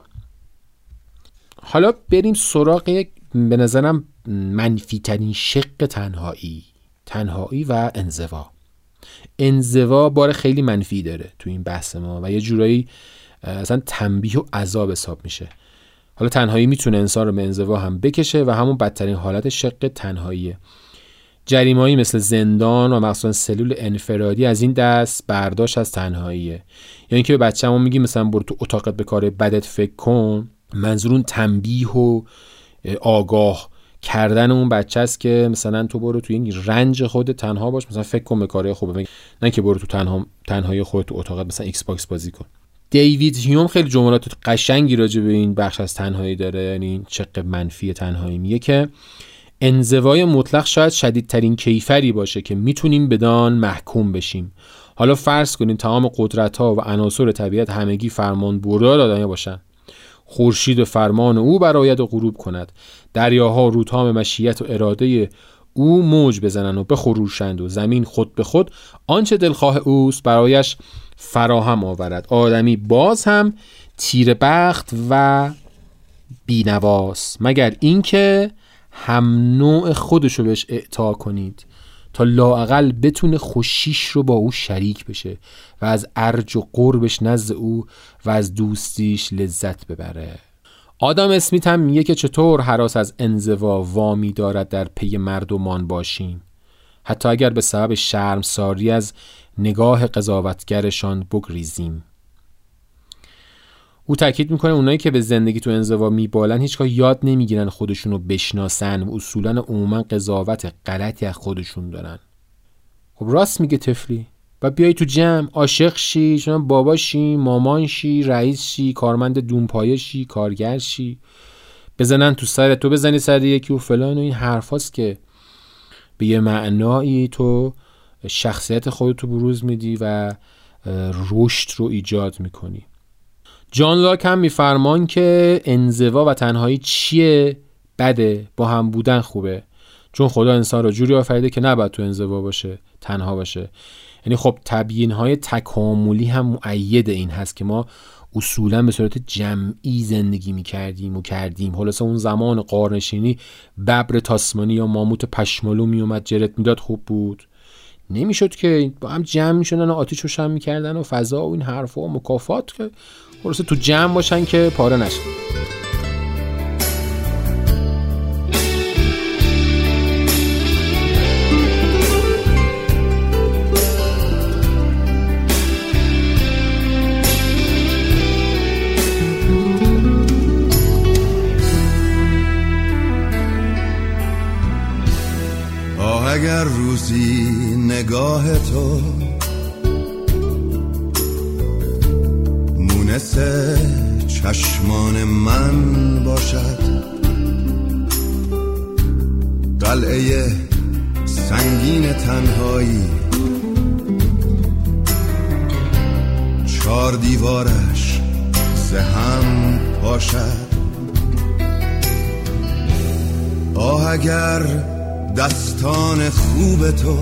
حالا بریم سراغ یک به نظرم منفی ترین شق تنهایی تنهایی و انزوا. انزوا بار خیلی منفی داره تو این بحث ما و یه جورایی اصلا تنبیه و عذاب حساب میشه. حالا تنهایی می‌تونه انسان رو به انزوا هم بکشه و همون بدترین حالت شق تنهاییه. جریمایی مثل زندان و مخصوصا سلول انفرادی از این دست برداشت از تنهاییه. یعنی اینکه به بچه‌مون میگی مثلا برو تو اتاقت به کار بدت فکر کن منظورون تنبیه و آگاه کردن اون بچه است که مثلا تو برو تو این رنج خود تنها باش مثلا فکر کن به کارهای خوبه. نه که برو تو تنها تنهایی خودت تو اتاقت مثلا Xbox بازی کن. دیوید هیوم خیلی جملات قشنگی راجع به این بخش از تنهایی داره یعنی شق منفی تنهایی میگه که انزوای مطلق شاید شدیدترین کیفری باشه که می‌تونیم بدان محکوم بشیم. حالا فرض کنیم تمام قدرت ها و عناصر طبیعت همگی فرمان بردار آدمی باشن. خورشید فرمان او برآید و غروب کند. دریاها رودها مشیت و اراده او موج بزنن و بخروشند و زمین خود به خود آنچه دلخواه اوست برایش فراهم آورد. آدمی باز هم تیر بخت و بینواس. مگر اینکه هم نوع خودش رو بهش اعطا کنید تا لاعقل بتونه خوشیش رو با او شریک بشه و از ارج و قربش نزد او و از دوستیش لذت ببره. آدم اسمیت هم میگه که چطور حراس از انزوا وامی دارد در پی مردمان باشیم. حتی اگر به سبب شرمساری از نگاه قضاوتگرشان بگریزیم. او تاکید می‌کنه اونایی که به زندگی تو انزوا میبالن هیچگاه یاد نمی‌گیرن خودشون رو بشناسن و اصولا عموما قضاوت غلطی از خودشون دارن. خب راست میگه تفلی و بیای تو جمع عاشق شی شما بابا شی مامان شی رئیس شی کارمند دونپایه شی کارگر شی. بزنن تو سر تو بزنی سر یکی و فلان و این حرفاست که به یه معنایی تو شخصیت خودتو بروز میدی و رشد رو ایجاد می‌کنی. جان لاک هم میفرمان که انزوا و تنهایی چیه؟ بده با هم بودن خوبه. چون خدا انسان رو جوری آفریده که نباید تو انزوا باشه تنها باشه. یعنی خب تبیین های تکاملی هم معید این هست که ما اصولا به صورت جمعی زندگی می کردیم و کردیم. خلاصه اون زمان قارنشینی ببر تاسمانی یا ماموت پشمالو می اومد جرت می‌داد خوب بود. نمی‌شد که با هم جمع می‌شدن و آتیش روشن می‌کردن و فضا و این حرفا و مکافات که خلاصه تو جمع باشن که پاره نشن اگر روزی نگاه تو مونس چشمان من باشد. قلعه سنگین تنهایی. چار دیوارش زهم پاشد. آه اگر دستان خوب تو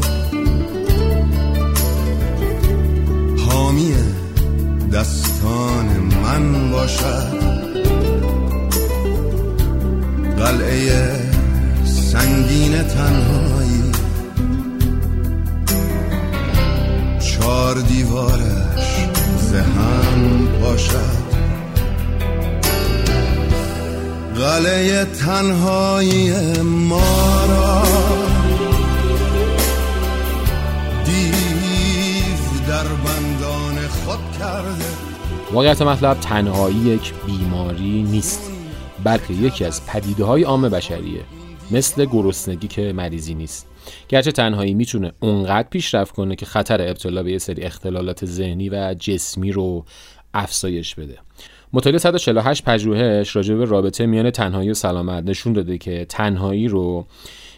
حامی دستان من باشد. قلعه سنگین تنهایی. چار دیوارش زهم باشد. قلعه تنهایی ما واقعیت مطلب تنهایی یک بیماری نیست. بلکه یکی از پدیده های عام بشریه مثل گرسنگی که مریضی نیست. گرچه تنهایی می‌تونه اونقدر پیشرفت کنه که خطر ابتلا به یه سری اختلالات ذهنی و جسمی رو افزایش بده. مطالعه 148 پژوهش راجع به رابطه میان تنهایی و سلامت نشون داده که تنهایی رو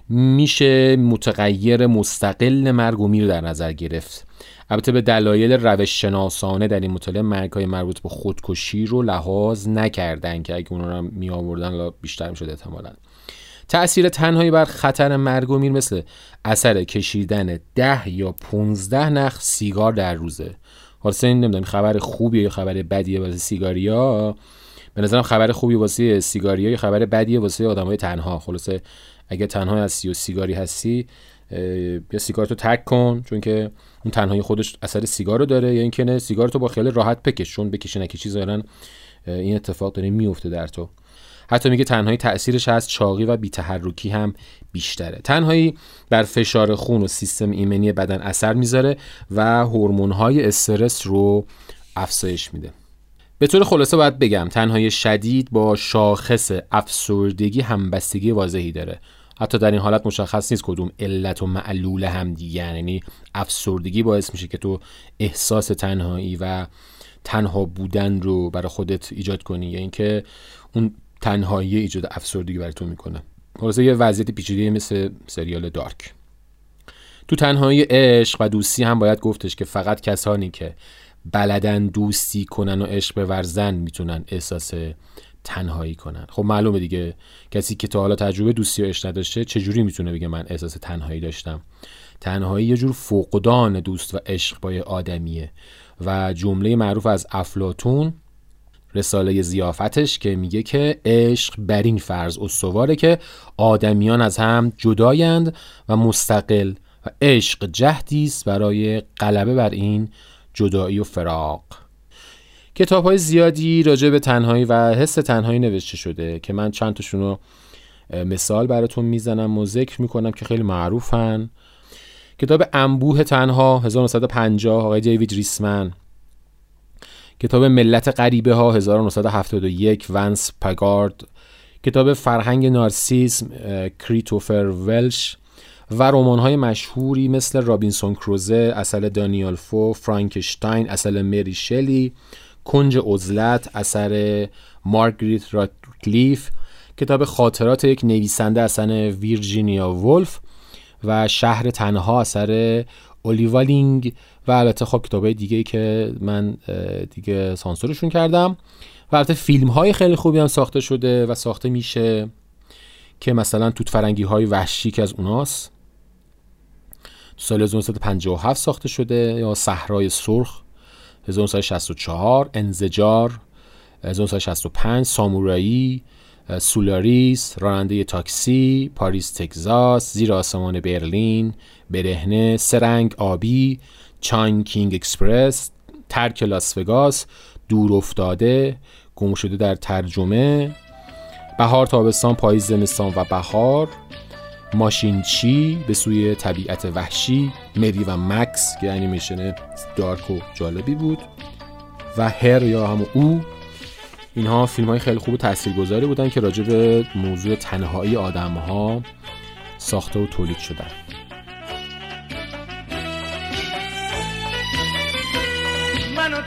میشه متغیر مستقل مرگ و میر در نظر گرفت. البته به دلایل روش شناسانه در این مطالعه مرگ های مربوط به خودکشی رو لحاظ نکردن که اگه اون رو می آوردن بیشتر می‌شد احتمالا. تأثیر تنهایی بر خطر مرگ و میر مثل اثر کشیدن ده یا 15 نخ سیگار در روزه. واسه این نمی‌دونم خبر خوبیه یا خبر بدیه واسه سیگاریا؟ به نظرم خبر خوبی واسه سیگاریا یا خبر بدیه واسه آدمای تنها. خلاصه اگه تنها هستی و سیگاری هستی یا سیگارتو تک کن چون که اون تنهایی خودش اثر سیگار رو داره یا اینکه نه سیگارتو با خیال راحت بکش چون بکشه نکشی ظاهرا این اتفاق داره میفته در تو. حتی میگه تنهایی تاثیرش از چاقی و بیتحرکی هم بیشتره. تنهایی بر فشار خون و سیستم ایمنی بدن اثر می‌ذاره و های استرس رو افزایش میده. به طور خلاصه باید بگم تنهایی شدید با شاخص افسردگی همبستگی واضحی داره. حتی در این حالت مشخص نیست کدوم علت و معلول هم دیگه یعنی افسردگی باعث میشه که تو احساس تنهایی و تنها بودن رو برای خودت ایجاد کنی یا اینکه اون تنهایی ایجاد افسردگی برای تو می‌کنه. خلاصه یه وضعیت پیچیده مثل سریال دارک. تو تنهایی عشق و دوستی هم باید گفتش که فقط کسانی که بلدن دوستی کنن و عشق ورزن می‌تونن احساس تنهایی کنن. خب معلومه دیگه کسی که تا حالا تجربه دوستی و عشق نداشته چجوری می‌تونه بگه من احساس تنهایی داشتم؟ تنهایی یه جور فقدان دوست و عشق با آدمیه و جمله معروف از افلاتون رساله زیافتش که میگه که عشق بر این فرض استواره که آدمیان از هم جدایند و مستقل و عشق جهدی برای غلبه بر این جدایی و فراق. کتاب های زیادی راجع به تنهایی و حس تنهایی نوشته شده که من چند تاشون رو مثال براتون می‌زنم و ذکر می‌کنم که خیلی معروفن. کتاب انبوه تنها 1950 آقای دیوید ریسمن. کتاب ملت غریبه ها 1971 ونس پگارد. کتاب فرهنگ نارسیسم کریتوفر ولش. و رمان های مشهوری مثل رابینسون کروزه اصل دانیال فو فرانکشتاین اصل مری شلی. کنج عزلت اثر مارگریت راتکلیف کتاب خاطرات یک نویسنده اصلا ویرجینیا ولف و شهر تنها اثر اولیوالینگ و البته خب کتاب دیگه که من دیگه سانسورشون کردم. و البته فیلم های خیلی خوبی هم ساخته شده و ساخته میشه که مثلا توت فرنگی های وحشی که از اوناست. سال 1957 ساخته شده یا صحرای سرخ. 1964 انزجار 1965 سامورایی سولاریس راننده تاکسی پاریس تگزاس زیر آسمان برلین برهنه سه رنگ آبی Chungking Express ترک لاس وگاس دور افتاده گم شده در ترجمه بهار تابستان پاییز زمستان و بهار ماشین چی به سوی طبیعت وحشی مری و مکس که انیمیشن dark و جالبی بود و Her یا همون او. اینها فیلم های خیلی خوب و تاثیرگذاری بودن که راجع به موضوع تنهایی آدم ها ساخته و تولید شدن. منو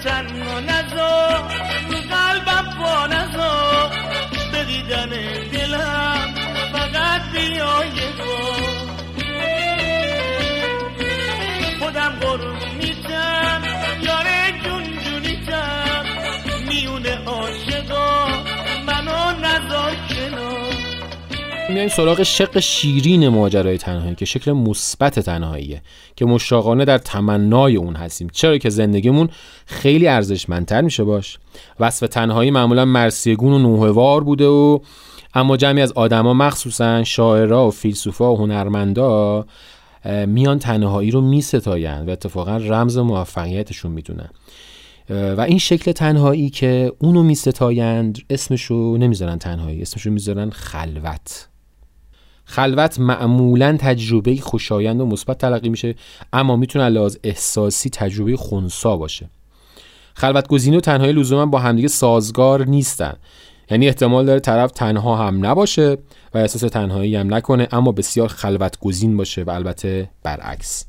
بیای خودم قرون میتم یاره جون جونیتم منو نزار کنار. میایم سراغ شق شیرین ماجرای تنهایی که شکل مثبت تنهاییه که مشتاقانه در تمنای اون هستیم. چرا که زندگیمون خیلی ارزشمندتر میشه باش. وصف تنهایی معمولا مرسیگون و نوهوار بوده و اما جمعی از آدما مخصوصا شاعرها و فیلسوفا و هنرمندا میان تنهایی رو میستاین و اتفاقا رمز موفقیتشون می‌دونن. و این شکل تنهایی که اونو میستایند اسمشو نمی‌ذارن تنهایی اسمشو می‌ذارن خلوت. خلوت معمولا تجربه خوشایند و مثبت تلقی میشه اما می‌تونه لحاظ احساسی تجربه خونسا باشه. خلوت گزینی و تنهایی لزوما با همدیگه سازگار نیستن. یعنی احتمال داره طرف تنها هم نباشه و احساس تنهایی هم نکنه اما بسیار خلوت گزین باشه و البته برعکس.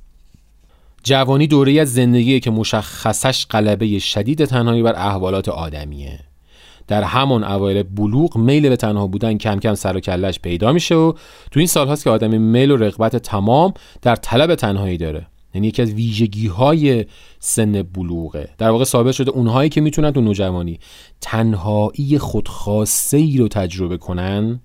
جوانی دوره از زندگیه که مشخصش غلبه شدید تنهایی بر احوالات آدمیه. در همان اوایل بلوغ میل به تنها بودن کم کم سر و کلش پیدا میشه و تو این سال هاست که آدمی میل و رغبت تمام در طلب تنهایی داره. یعنی یکی از ویژگی های سن بلوغه. در واقع ثابت شده اونهایی که می‌تونن تو نوجوانی تنهایی خودخواسته ای رو تجربه کنن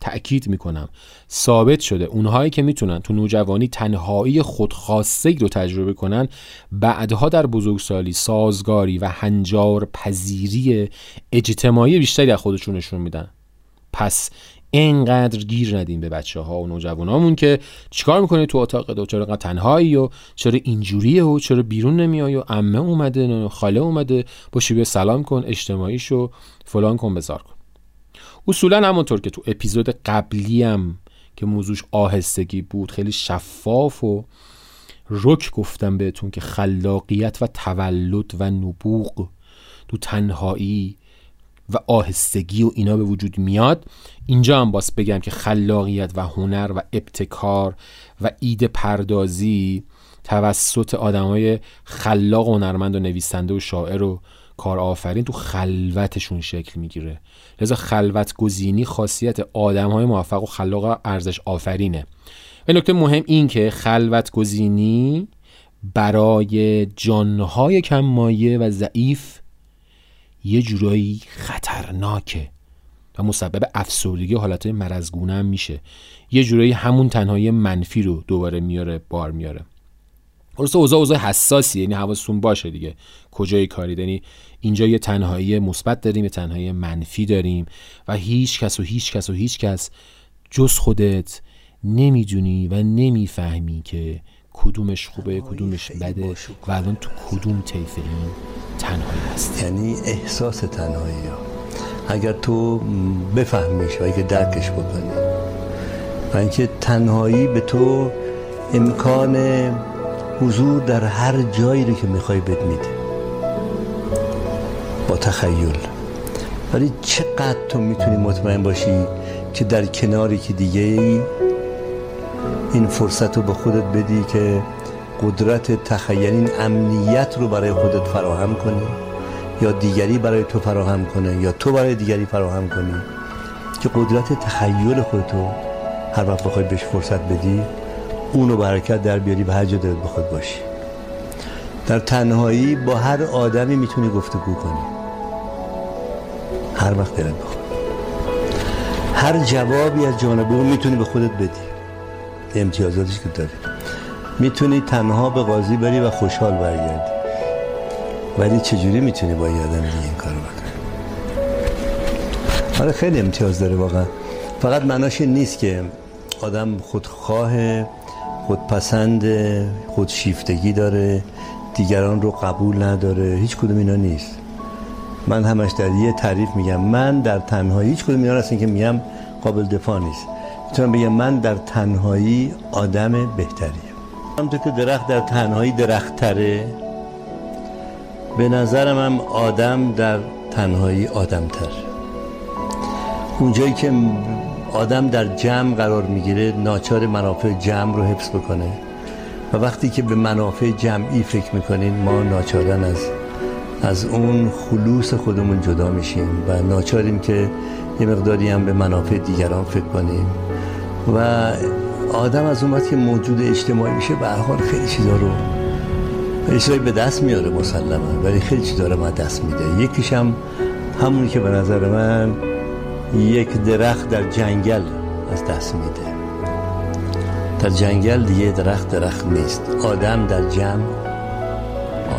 تأکید می‌کنم ثابت شده اونهایی که می‌تونن تو نوجوانی تنهایی خودخواسته رو تجربه کنن بعدها در بزرگسالی سازگاری و هنجار پذیری اجتماعی بیشتری در خودشون نشون میدن. پس اینقدر گیر ندیم به بچه ها و نوجوانامون که چیکار می‌کنی تو اتاق و چرا تنهایی و چرا اینجوریه و چرا بیرون نمیای و عمه اومده خاله اومده باشی به سلام کن اجتماعیشو فلان کن بزار کن. اصولا همونطور که تو اپیزود قبلی هم که موضوعش آهستگی بود خیلی شفاف و رک گفتم بهتون که خلاقیت و تولد و نبوغ تو تنهایی و آهستگی و اینا به وجود میاد. اینجا هم باز بگم که خلاقیت و هنر و ابتکار و ایده پردازی توسط آدمای خلاق و هنرمند و نویسنده و شاعر و کارآفرین تو خلوتشون شکل می‌گیره. لذا خلوت گزینی خاصیت آدم های موفق و خلاق ارزش آفرینه. و نکته مهم این که خلوت گزینی برای جانهای کم مایه و ضعیف یه جورایی خطرناکه و مسبب افسردگی حالت مرزگونه هم میشه. یه جورایی همون تنهایی منفی رو دوباره میاره بار میاره. خلاص اوضاع اوضاع حساسیه یعنی حواستون باشه دیگه. کجای کاری؟ یعنی اینجا یه تنهایی مثبت داریم یه تنهایی منفی داریم و هیچ کس و هیچ کس و هیچ کس جز خودت نمی‌دونی و نمی‌فهمی که کدومش خوبه کدومش بده و الان تو کدوم طیف این تنهایی هستی یعنی احساس تنهایی ها. اگر تو بفهمیش و اگر درکش بکنی. و اینکه تنهایی به تو امکان حضور در هر جایی رو که می‌خوای بد میده. با تخیل. ولی چقدر تو می‌تونی مطمئن باشی که در کناری که دیگه ای این فرصت رو به خودت بدی که قدرت تخیل امنیت رو برای خودت فراهم کنی یا دیگری برای تو فراهم کنه یا تو برای دیگری فراهم کنی که قدرت تخیل خودتو هر وقت بخوای بهش فرصت بدی اونو برکت در بیاری به هر جا دلت بخواد باشی. در تنهایی با هر آدمی می‌تونی گفتگو کنی. هر وقت دلت بخواد. هر جوابی از جانب اون می‌تونی به خودت بدی. امتیازاتش که داری می‌تونی تنها به قاضی بری و خوشحال برگردی. ولی چجوری می‌تونی با یه آدم دیگه این کارو بکنی؟ آره خیلی امتیاز داره واقعا. فقط معناش نیست که آدم خودخواه خودپسند خودشیفتگی داره دیگران رو قبول نداره. هیچ کدوم اینا نیست. من همش در یه تعریف میگم. من در تنهایی هیچ کدوم اینا هستن که میگم قابل دفاع نیست. می‌تونم بگم من در تنهایی آدم بهتریم. همونطور که درخت در تنهایی درخت تره به نظرم هم آدم در تنهایی آدم تر اونجایی که آدم در جمع قرار می‌گیره ناچار منافع جمع رو حفظ بکنه. و وقتی که به منافع جمعی فکر می‌کنین ما ناچارن از از اون خلوص خودمون جدا میشیم و ناچاریم که یه مقداری هم به منافع دیگران فکر کنیم. و آدم از اون که موجود اجتماعی میشه به حال خیلی چیزا رو خیلی به دست میاره مسلما ولی خیلی چیزا رو ما دست میده. یکیش هم همونی که به نظر من یک درخت در جنگل از دست میده. در جنگل دیگه درخت درخت نیست. آدم در جمع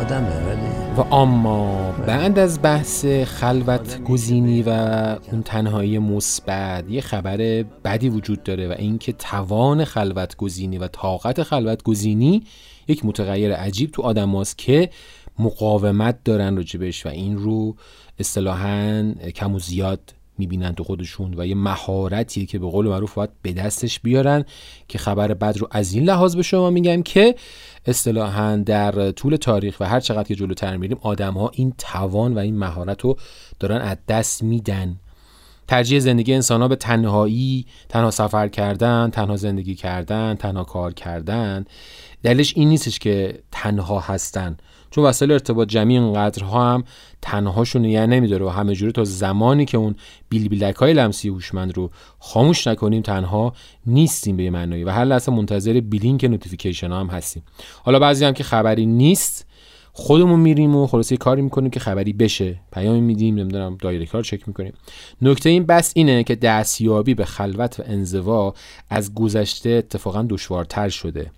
آدمه ولی و اما بعد از بحث خلوت گزینی و اون تنهایی مثبت یه خبر بدی وجود داره و اینکه توان خلوت گزینی و طاقت خلوت گزینی یک متغیر عجیب تو آدم هاست که مقاومت دارن راجبش و این رو اصطلاحا کم و زیاد می‌بینن تو خودشون و یه مهارتیه که به قول معروف باید به دستش بیارن که خبر بد رو از این لحاظ به شما میگم که اصطلاحا در طول تاریخ و هر چقدر که جلوتر میریم آدم ها این توان و این مهارت رو دارن از دست میدن. ترجیح زندگی انسان ها به تنهایی تنها سفر کردن تنها زندگی کردن تنها کار کردن. دلیلش این نیستش که تنها هستن. چون وسایل ارتباط جمعی اینقدرها هم تنهاشون نگه نمیداره و همه جوری تا زمانی که اون بیل بیلک های لمسی هوشمند رو خاموش نکنیم تنها نیستیم به معنایی. و هر لحظه منتظر دیلینگ notification هم هستیم. حالا بعضی هم که خبری نیست خودمون میریم و خلاصه کاری می‌کنیم که خبری بشه. پیام میدیم نمی‌دونم direct رو چک می‌کنیم. نکته این بحث اینه که دستیابی به خلوت و انزوا از گذشته اتفاقا دشوارتر شده.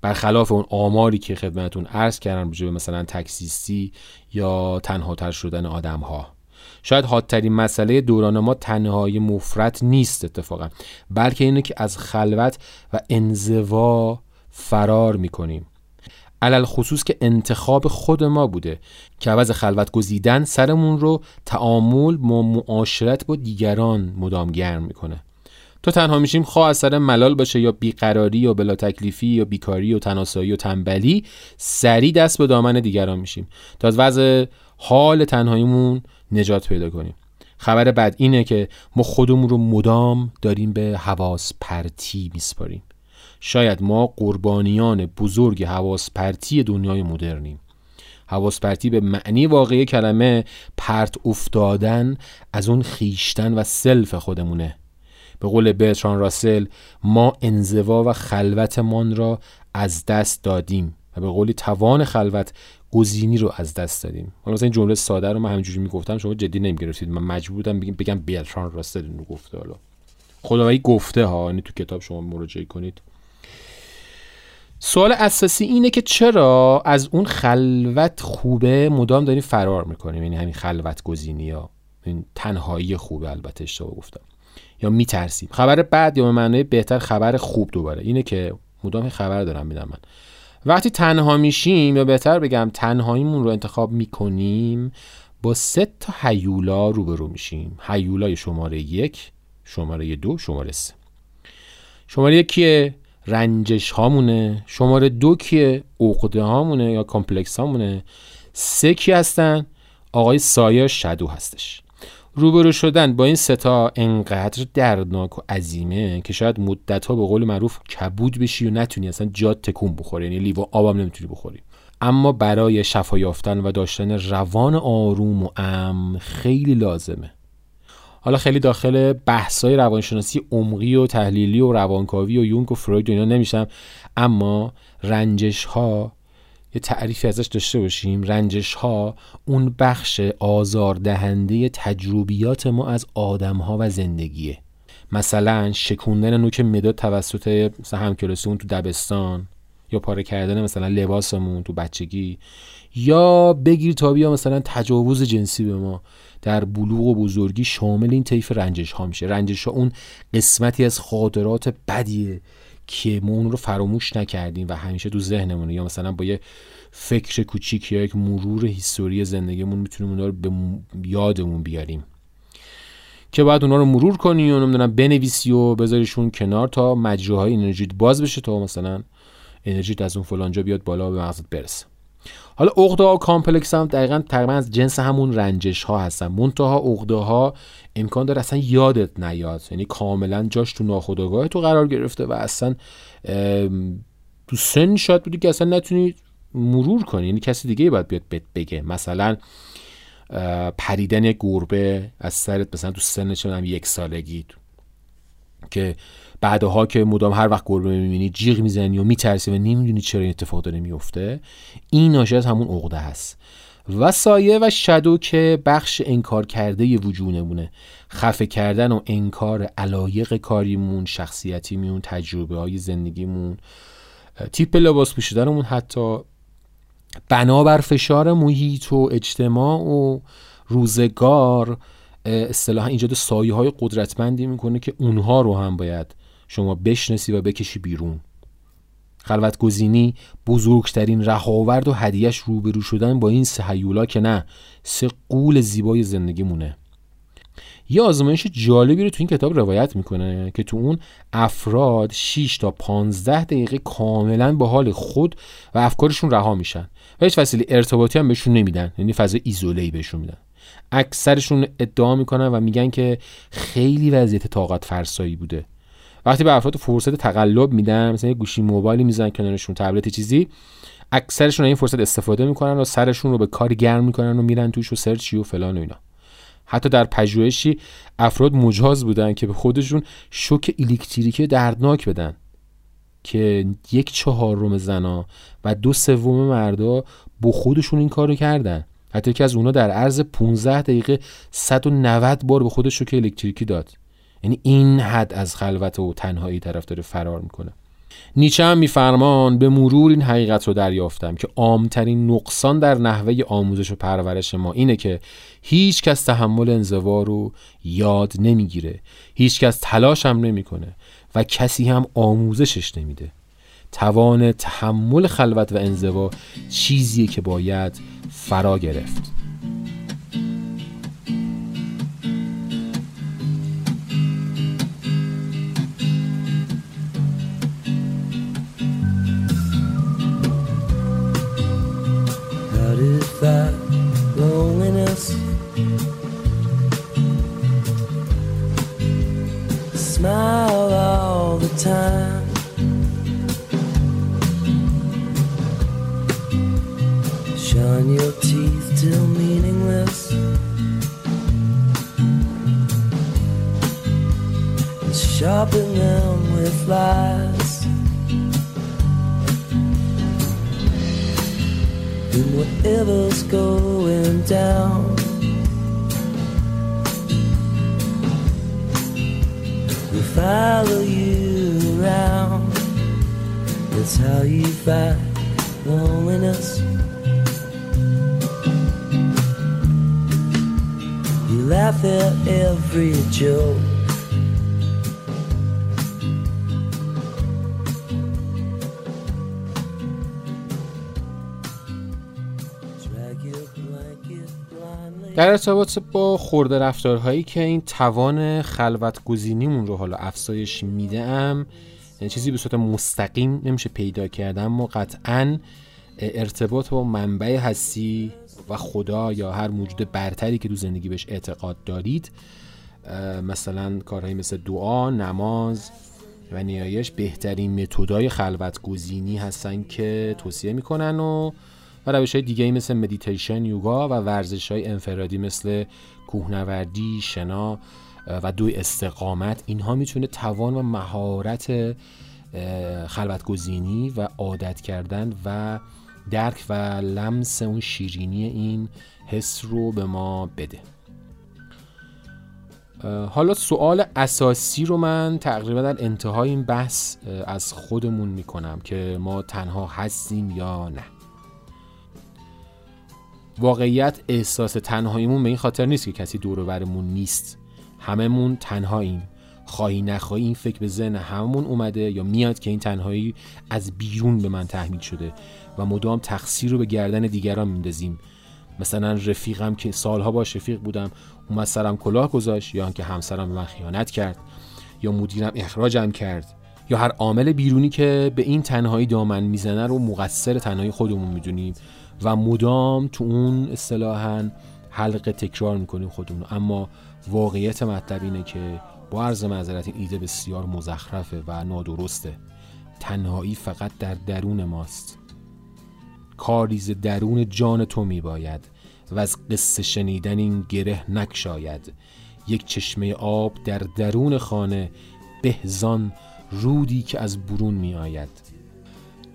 برخلاف اون آماری که خدمتون عرض کردم به مثلا تکسیستی یا تنها تر شدن آدم ها شاید حادترین مسئله دوران ما تنهایی مفرت نیست اتفاقا بلکه اینه که از خلوت و انزوا فرار می‌کنیم. علل خصوص که انتخاب خود ما بوده که عوض خلوت گزیدن سرمون رو تعامل و معاشرت با دیگران مدام گرم می‌کنه. تو تنها میشیم خواه از سر ملال باشه یا بیقراری یا بلا تکلیفی یا بیکاری و تناسایی و تنبلی سری دست به دامن دیگران میشیم تا از وضع حال تنهاییمون نجات پیدا کنیم. خبر بد اینه که ما خودمون رو مدام داریم به حواس پرتی میسپاریم. شاید ما قربانیان بزرگ حواس پرتی دنیای مدرنیم. حواس پرتی به معنی واقعی کلمه پرت افتادن از اون خیشتن و سلف خودمونه. به قول برتران راسل ما انزوا و خلوتمان را از دست دادیم و به قولی توان خلوت گزینی رو از دست دادیم. حالا مثلا این جمله ساده رو من همینجوری می‌گفتم شما جدی نمی‌گرفتید. من مجبور بودم بگم بگم برتران راسل اینو گفته حالا. خدایی گفته ها یعنی تو کتاب شما مراجعه کنید. سوال اساسی اینه که چرا از اون خلوت خوبه مدام داریم فرار می‌کنیم؟ یعنی همین خلوت گزینی یا این تنهایی خوبه البته اشتباه گفتم. یا میترسیم. خبر بعد یا به معنای بهتر خبر خوب دوباره. اینه که مدام خبر دارم میدم من. وقتی تنها میشیم یا بهتر بگم تنهاییمون رو انتخاب می‌کنیم با سه تا هیولا روبرو میشیم. هیولای شماره یک شماره دو شماره سه. شماره یکیه رنجش هامونه. شماره دو کیه؟ عقده هامونه یا کامپلکس هامونه. سه کی هستن؟ آقای سایه شدو هستش. روبرو شدن با این ستا انقدر دردناک و عظیمه که شاید مدت ها به قول معروف کبود بشی و نتونی اصلا جاد تکون بخوری یعنی لیوان آبم نمی‌تونی بخوری. اما برای شفا یافتن و داشتن روان آروم و امن خیلی لازمه. حالا خیلی داخل بحث‌های روانشناسی عمقی و تحلیلی و روانکاوی و یونگ و فروید و اینا نمیشم اما رنجش ها یه تعریفی ازش داشته باشیم. رنجش ها اون بخش آزاردهنده تجربیات ما از آدم ها و زندگیه. مثلا شکوندن نوک مداد توسط مثلا همکلاسیمون تو دبستان یا پاره کردن مثلا لباسمون تو بچگی یا بگیر تا بیا مثلا تجاوز جنسی به ما. در بلوغ و بزرگی شامل این طیف رنجش ها میشه. رنجش ها اون قسمتی از خاطرات بدیه که ما اون رو فراموش نکردیم و همیشه تو ذهنمونه. یا مثلا با یه فکر کوچیک یا یک مرور history زندگیمون می‌تونیم اونا رو به یادمون بیاریم. که بعد اونا رو مرور کنی و نمی‌دونم بنویسی و بذاریشون کنار تا مجراهای انرژیت باز بشه تا مثلا انرژیت از اون فلانجا بیاد بالا و به مغزت برسه. حالا عقده ها complex هم دقیقا تقریبا از جنس همون رنجش ها هستن. منتها عقده ها امکان داره اصلا یادت نیاد. یعنی کاملا جاش تو ناخودآگاه تو قرار گرفته و اصلا تو سن شاید بودی که اصلا نتونی مرور کنی. یعنی کسی دیگه باید بیاد بگه. مثلا پریدن گربه از سرت مثلا تو سن چه یک سالگی که بعدها که مدام هر وقت گربه می‌بینی جیغ می‌زنی و میترسی و نمی‌دونی چرا این اتفاق داره میفته این ناشی از همون عقده هست. و سایه و شدو که بخش انکار کرده وجودمونه خفه کردن و انکار علایق کاریمون شخصیتیمون تجربه های زندگیمون تیپ لباس پوشیدنمون حتی بنابر فشار محیط و اجتماع و روزگار اصطلاحا ایجاد سایه های قدرتمندی می‌کنه که اونها رو هم باید شما بشناسی و بکشی بیرون. خلوت گزینی بزرگترین رهاورد و هدیهش روبرو شدن با این سه هیولا که نه سه قول زیبای زندگی مونه یه آزمایش جالبی رو تو این کتاب روایت می‌کنه که تو اون افراد 6 تا 15 دقیقه کاملا با حال خود و افکارشون رها میشن و هیچ وسیله ارتباطی هم بهشون نمیدن یعنی فضا ایزوله بهشون میدن. اکثرشون ادعا می‌کنن و میگن که خیلی وضعیت طاقت فرسایی بوده. وقتی به افراد فرصت تقلب میدن مثلا یه گوشی موبایلی می‌زنن کنارشون تبلت چیزی اکثرشون این فرصت استفاده می‌کنن و سرشون رو به کار گرم می‌کنن و میرن توش و سرچی و فلان و اینا. حتی در پژوهشی افراد مجاز بودن که به خودشون شوک الکتریکی دردناک بدن که یک چهارم زنا و دو سوم مردا با خودشون این کارو کردن. حتی که از اونا در عرض 15 دقیقه 190 بار به خودش شوک الکتریکی داد. یعنی این حد از خلوت و تنهایی طرف داره فرار می‌کنه. نیچه هم میفرمان به مرور این حقیقت رو دریافتم که عامترین نقصان در نحوه آموزش و پرورش ما اینه که هیچ کس تحمل انزوا رو یاد نمی‌گیره. هیچ کس تلاش هم نمی‌کنه و کسی هم آموزشش نمیده. توان تحمل خلوت و انزوا چیزیه که باید فرا گرفت. That loneliness. Smile all the time. Shine your teeth till meaningless. And sharpen them with lies. Whatever's going down. We follow you around That's how you fight loneliness. You laugh at every joke. در ارتباط با خورده رفتارهایی که این توان خلوت گزینیمون رو حالا افزایش میده ام یعنی چیزی به صورت مستقیم نمیشه پیدا کرد اما قطعا ارتباط با منبع هستی و خدا یا هر موجود برتری که تو زندگی بهش اعتقاد دارید مثلا کارهایی مثل دعا، نماز و نیایش بهترین متدای خلوت گزینی هستن که توصیه می‌کنن و روش های دیگه مثل مدیتیشن یوگا و ورزش های انفرادی مثل کوهنوردی شنا و دوی استقامت. اینها می‌تونه توان و مهارت اه، خلوت گزینی و عادت کردن و درک و لمس اون شیرینی این حس رو به ما بده. حالا سوال اساسی رو من تقریبا در انتهای این بحث از خودمون می‌کنم که ما تنها هستیم یا نه. واقعیت احساس تنهاییمون به این خاطر نیست که کسی دور برمون نیست. هممون تنهاییم. خواهی نخواهی این فکر به ذهن هممون اومده یا میاد که این تنهایی از بیرون به من تحمیل شده و مدام تقصیر رو به گردن دیگران میندازیم. مثلا رفیقم که سالها باش رفیق بودم اومد سرم کلاه گذاشت یا اینکه همسرم به من خیانت کرد یا مدیرم اخراجم کرد یا هر عامل بیرونی که به این تنهایی دامن می‌زنه رو مقصر تنهایی خودمون می‌دونیم. و مدام تو اون اصطلاحا حلقه تکرار می‌کنیم خودمون. اما واقعیت مطلب اینه که با عرض معذرت این ایده بسیار مزخرفه و نادرسته. تنهایی فقط در درون ماست. کاریز درون جان تو میباید و از قصه شنیدن این گره نکشاید. یک چشمه آب در درون خانه بهزان رودی که از برون می آید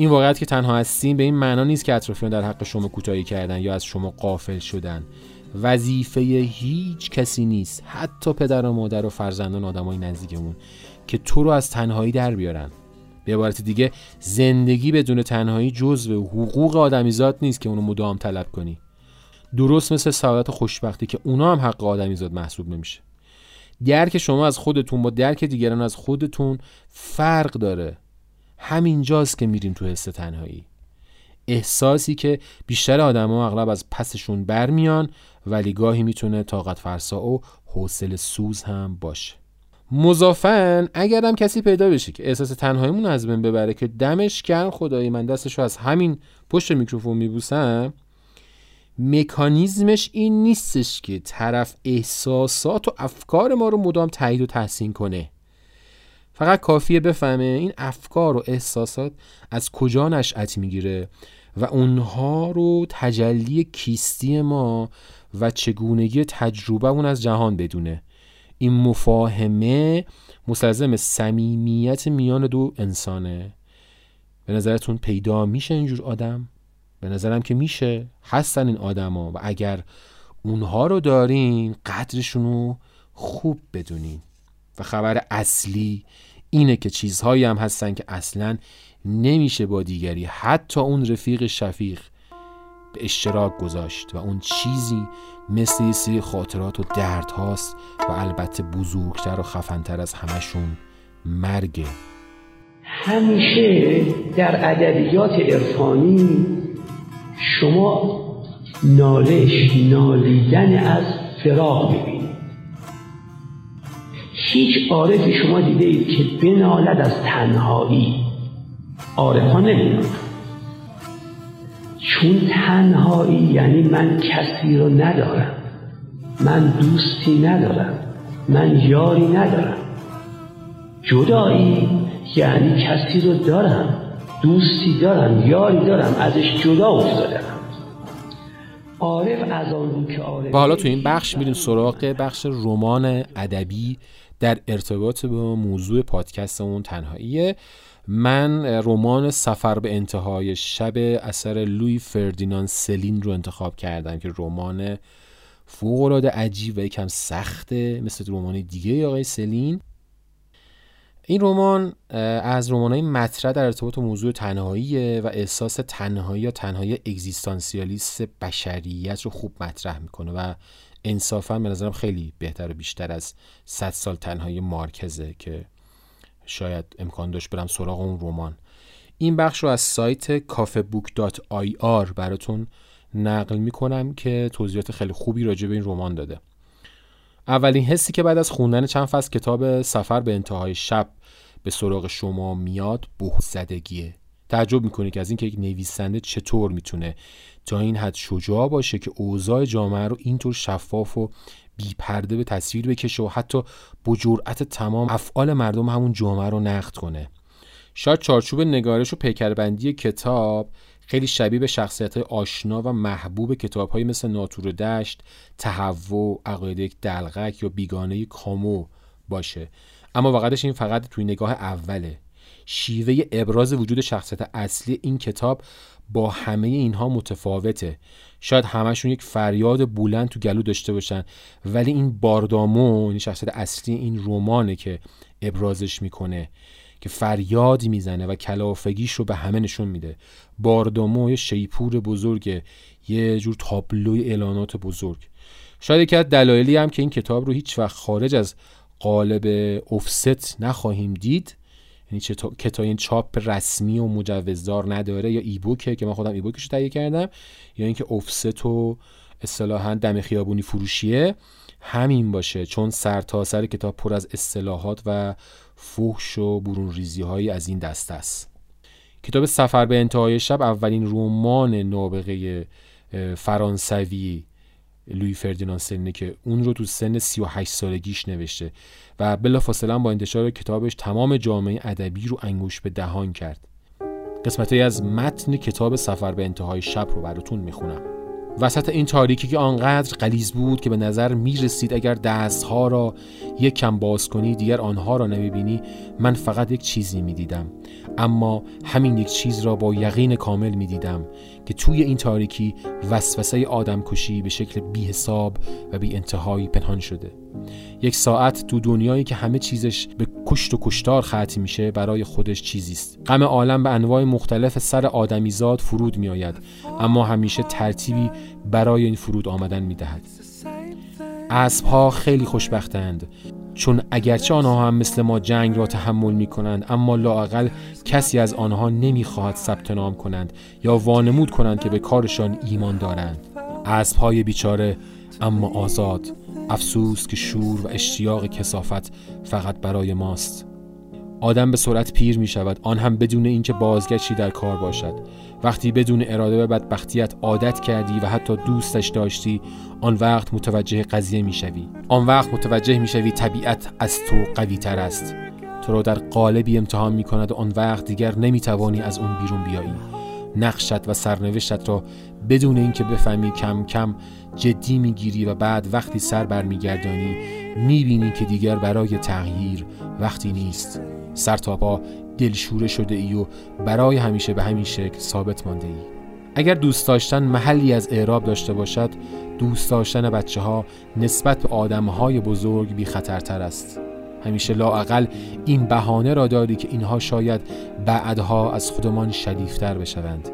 این واقعیت که تنها هستیم به این معنا نیست که اطرافیان در حق شما کوتاهی کردن یا از شما قافل شدن. وظیفه هیچ کسی نیست. حتی پدر و مادر و فرزندان آدمای نزدیکمون که تو رو از تنهایی در بیارن. به عبارت دیگه زندگی بدون تنهایی جزو حقوق آدمیزاد نیست که اونو مدام طلب کنی. درست مثل سعادت خوشبختی که اونا هم حق آدمیزاد محسوب نمیشه. درک شما از خودتون با درک دیگران از خودتون فرق داره. همینجاست که میریم تو حس تنهایی. احساسی که بیشتر آدما اغلب از پسشون برمیان ولی گاهی می‌تونه طاقت فرسا و حوصله سوز هم باشه. مضافن اگرم کسی پیدا بشه که احساس تنهاییمون از بین ببره که دمش گرم خدایی من دستشو از همین پشت میکروفون میبوسم مکانیزمش این نیستش که طرف احساسات و افکار ما رو مدام تایید و تحسین کنه. فقط کافیه بفهمه این افکار و احساسات از کجا نشأت می‌گیره و اونها رو تجلی کیستی ما و چگونگی تجربه اون از جهان بدونه. این مفاهمه مستلزم صمیمیت میان دو انسانه. به نظرتون پیدا میشه اینجور آدم؟ به نظرم که میشه. هستن این آدما و اگر اونها رو دارین قدرشون رو خوب بدونین. و خبر اصلی اینه که چیزهایی هم هستن که اصلا نمیشه با دیگری حتی اون رفیق شفیق به اشتراک گذاشت و اون چیزی مثل یه سری خاطرات و درد هاست و البته بزرگتر و خفنتر از همشون مرگه همیشه در ادبیات عرفانی شما نالش نالیدن از فراق می‌بینید. هیچ عارفی شما دیده اید که بنالد از تنهایی. عارفان نمی‌دونن. چون تنهایی یعنی من کسی رو ندارم. من دوستی ندارم. من یاری ندارم. جدایی یعنی کسی رو دارم. دوستی دارم یاری دارم ازش جدا افتادم. عارف از آن که عارف و حالا تو این بخش میریم سراغ بخش رمان ادبی. در ارتباط با موضوع پادکستمون تنهاییه. من رمان سفر به انتهای شب اثر لوی فردیناند سلین رو انتخاب کردم که رمان فوق‌العاده عجیب و یکم سخته مثل رمان دیگه آقای سلین. این رمان از رمان‌های مطرح در ارتباط موضوع تنهایی و احساس تنهایی یا تنهایی اگزیستانسیالیست بشریت رو خوب مطرح می‌کنه و انصافا به نظرم خیلی بهتر و بیشتر از 100 سال تنهایی مارکزه که شاید امکان داشت برم سراغ اون رمان. این بخش رو از سایت کافبوک.ir براتون نقل می‌کنم که توضیحات خیلی خوبی راجع به این رمان داده. اولین حسی که بعد از خوندن چند فصل کتاب سفر به انتهای شب به سراغ شما میاد بوه زدگیه تعجب می‌کنه که از اینکه یک نویسنده چطور می‌تونه تا این حد شجاع باشه که اوضاع جامعه رو اینطور شفاف و بی پرده به تصویر بکشه و حتی با تمام افعال مردم همون جامعه رو نقد کنه. شاید چارچوب نگارش و پیکربندی کتاب خیلی شبیه به شخصیت آشنا و محبوب کتاب های مثل ناتور دشت، تهوع، عقاید یک دلغک یا بیگانه کامو باشه. اما واقعش این فقط توی نگاه اوله. شیوه ابراز وجود شخصیت اصلی این کتاب با همه اینها متفاوته. شاید همشون یک فریاد بلند تو گلو داشته باشن ولی این باردامون این شخصیت اصلی این رمانه که ابرازش می‌کنه که فریادی می‌زنه و کلافگیش رو به همه نشون میده. باردامو یه شیپور بزرگ یه جور تابلوی اعلانات بزرگ. شاید یکی از دلایلی هم که این کتاب رو هیچ وقت خارج از قالب افست نخواهیم دید یعنی کتاب این چاپ رسمی و مجوزدار نداره یا ایبوکه که من خودم ایبوکش رو تهیه کردم یا اینکه افست و اصطلاحا دم خیابونی فروشیه همین باشه. چون سر تا سر کتاب پر از اصطلاحات و فحش و برون ریزی هایی از این دست است. کتاب سفر به انتهای شب اولین رمان نابغه فرانسوی لوی فردیناند سلینه که اون رو تو سن 38 سالگیش نوشته و بلافاصله با انتشار کتابش تمام جامعه ادبی رو انگوش به دهان کرد. قسمتی از متن کتاب سفر به انتهای شب رو براتون می‌خونم. وسط این تاریکی که آنقدر قلیز بود که به نظر می رسید اگر دستها را یک کم باز کنی دیگر آنها را نمی بینی من فقط یک چیزی می دیدم اما همین یک چیز را با یقین کامل می دیدم که توی این تاریکی وسوسه آدم کشی به شکل بی حساب و بی انتهایی پنهان شده. یک ساعت تو دنیایی که همه چیزش به کشت و کشتار ختم میشه برای خودش چیزی است غم عالم به انواع مختلف سر آدمیزاد فرود میآید اما همیشه ترتیبی برای این فرود آمدن می‌دهد. اسب ها خیلی خوشبختند چون اگرچه آنها هم مثل ما جنگ را تحمل می کنند اما لاقل کسی از آنها نمی‌خواهد ثبت نام کنند یا وانمود کنند که به کارشان ایمان دارند. اسب های بیچاره اما آزاد افسوس که شور و اشتیاق کسافت فقط برای ماست. آدم به سرعت پیر می شود آن هم بدون اینکه بازگشتی در کار باشد. وقتی بدون اراده به بدبختیت عادت کردی و حتی دوستش داشتی آن وقت متوجه قضیه می شوی. آن وقت متوجه می شوی طبیعت از تو قوی تر است. تو را در قالبی امتحان می کند و آن وقت دیگر نمی توانی از اون بیرون بیایی. نقشت و سرنوشتت را بدون اینکه بفهمی کم کم جدی می‌گیری و بعد وقتی سر برمیگردانی می‌بینی که دیگر برای تغییر وقتی نیست. سر تا پا دلشوره شده ای و برای همیشه به همین شکل ثابت مانده ای. اگر دوست داشتن محلی از اعراب داشته باشد دوست داشتن بچه ها نسبت به آدم های بزرگ بی خطرتر است. همیشه لاعقل این بهانه را داری که اینها شاید بعدها از خودمان شریفتر بشوند.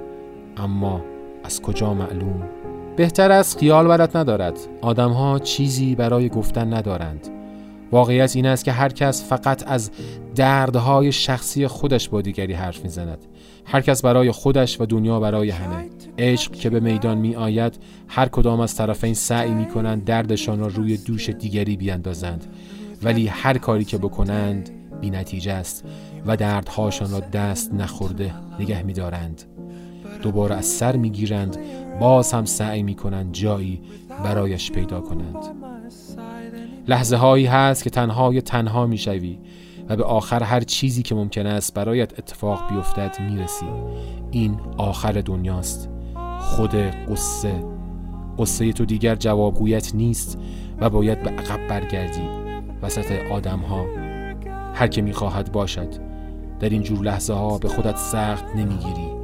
اما از کجا معلوم؟ بهتر از خیال برات ندارد. آدمها چیزی برای گفتن ندارند. واقعیت این است که هر کس فقط از دردهای شخصی خودش با دیگری حرف می‌زند. هر کس برای خودش و دنیا برای همه. عشق که به میدان می آید هر کدام از طرفین سعی می کنند دردشان را روی دوش دیگری بیاندازند. ولی هر کاری که بکنند بی نتیجه است و دردهاشان را دست نخورده نگه می دارند دوباره از سر می گیرند باز هم سعی می کنند جایی برایش پیدا کنند. لحظه هایی هست که تنهای تنها می شوی و به آخر هر چیزی که ممکن است برایت اتفاق بیفتد می رسی این آخر دنیاست. خود قصه. قصه تو دیگر جوابگویت نیست و باید به عقب برگردی. وسط آدم ها هر که می خواهد باشد. در این جور لحظه ها به خودت سخت نمی‌گیری.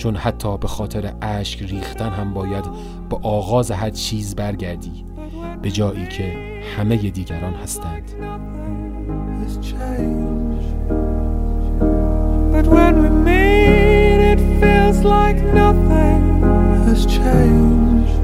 چون حتی به خاطر عشق ریختن هم باید به آغاز هر چیز برگردی به جایی که همه دیگران هستند. But when we meet it feels like nothing. Has changed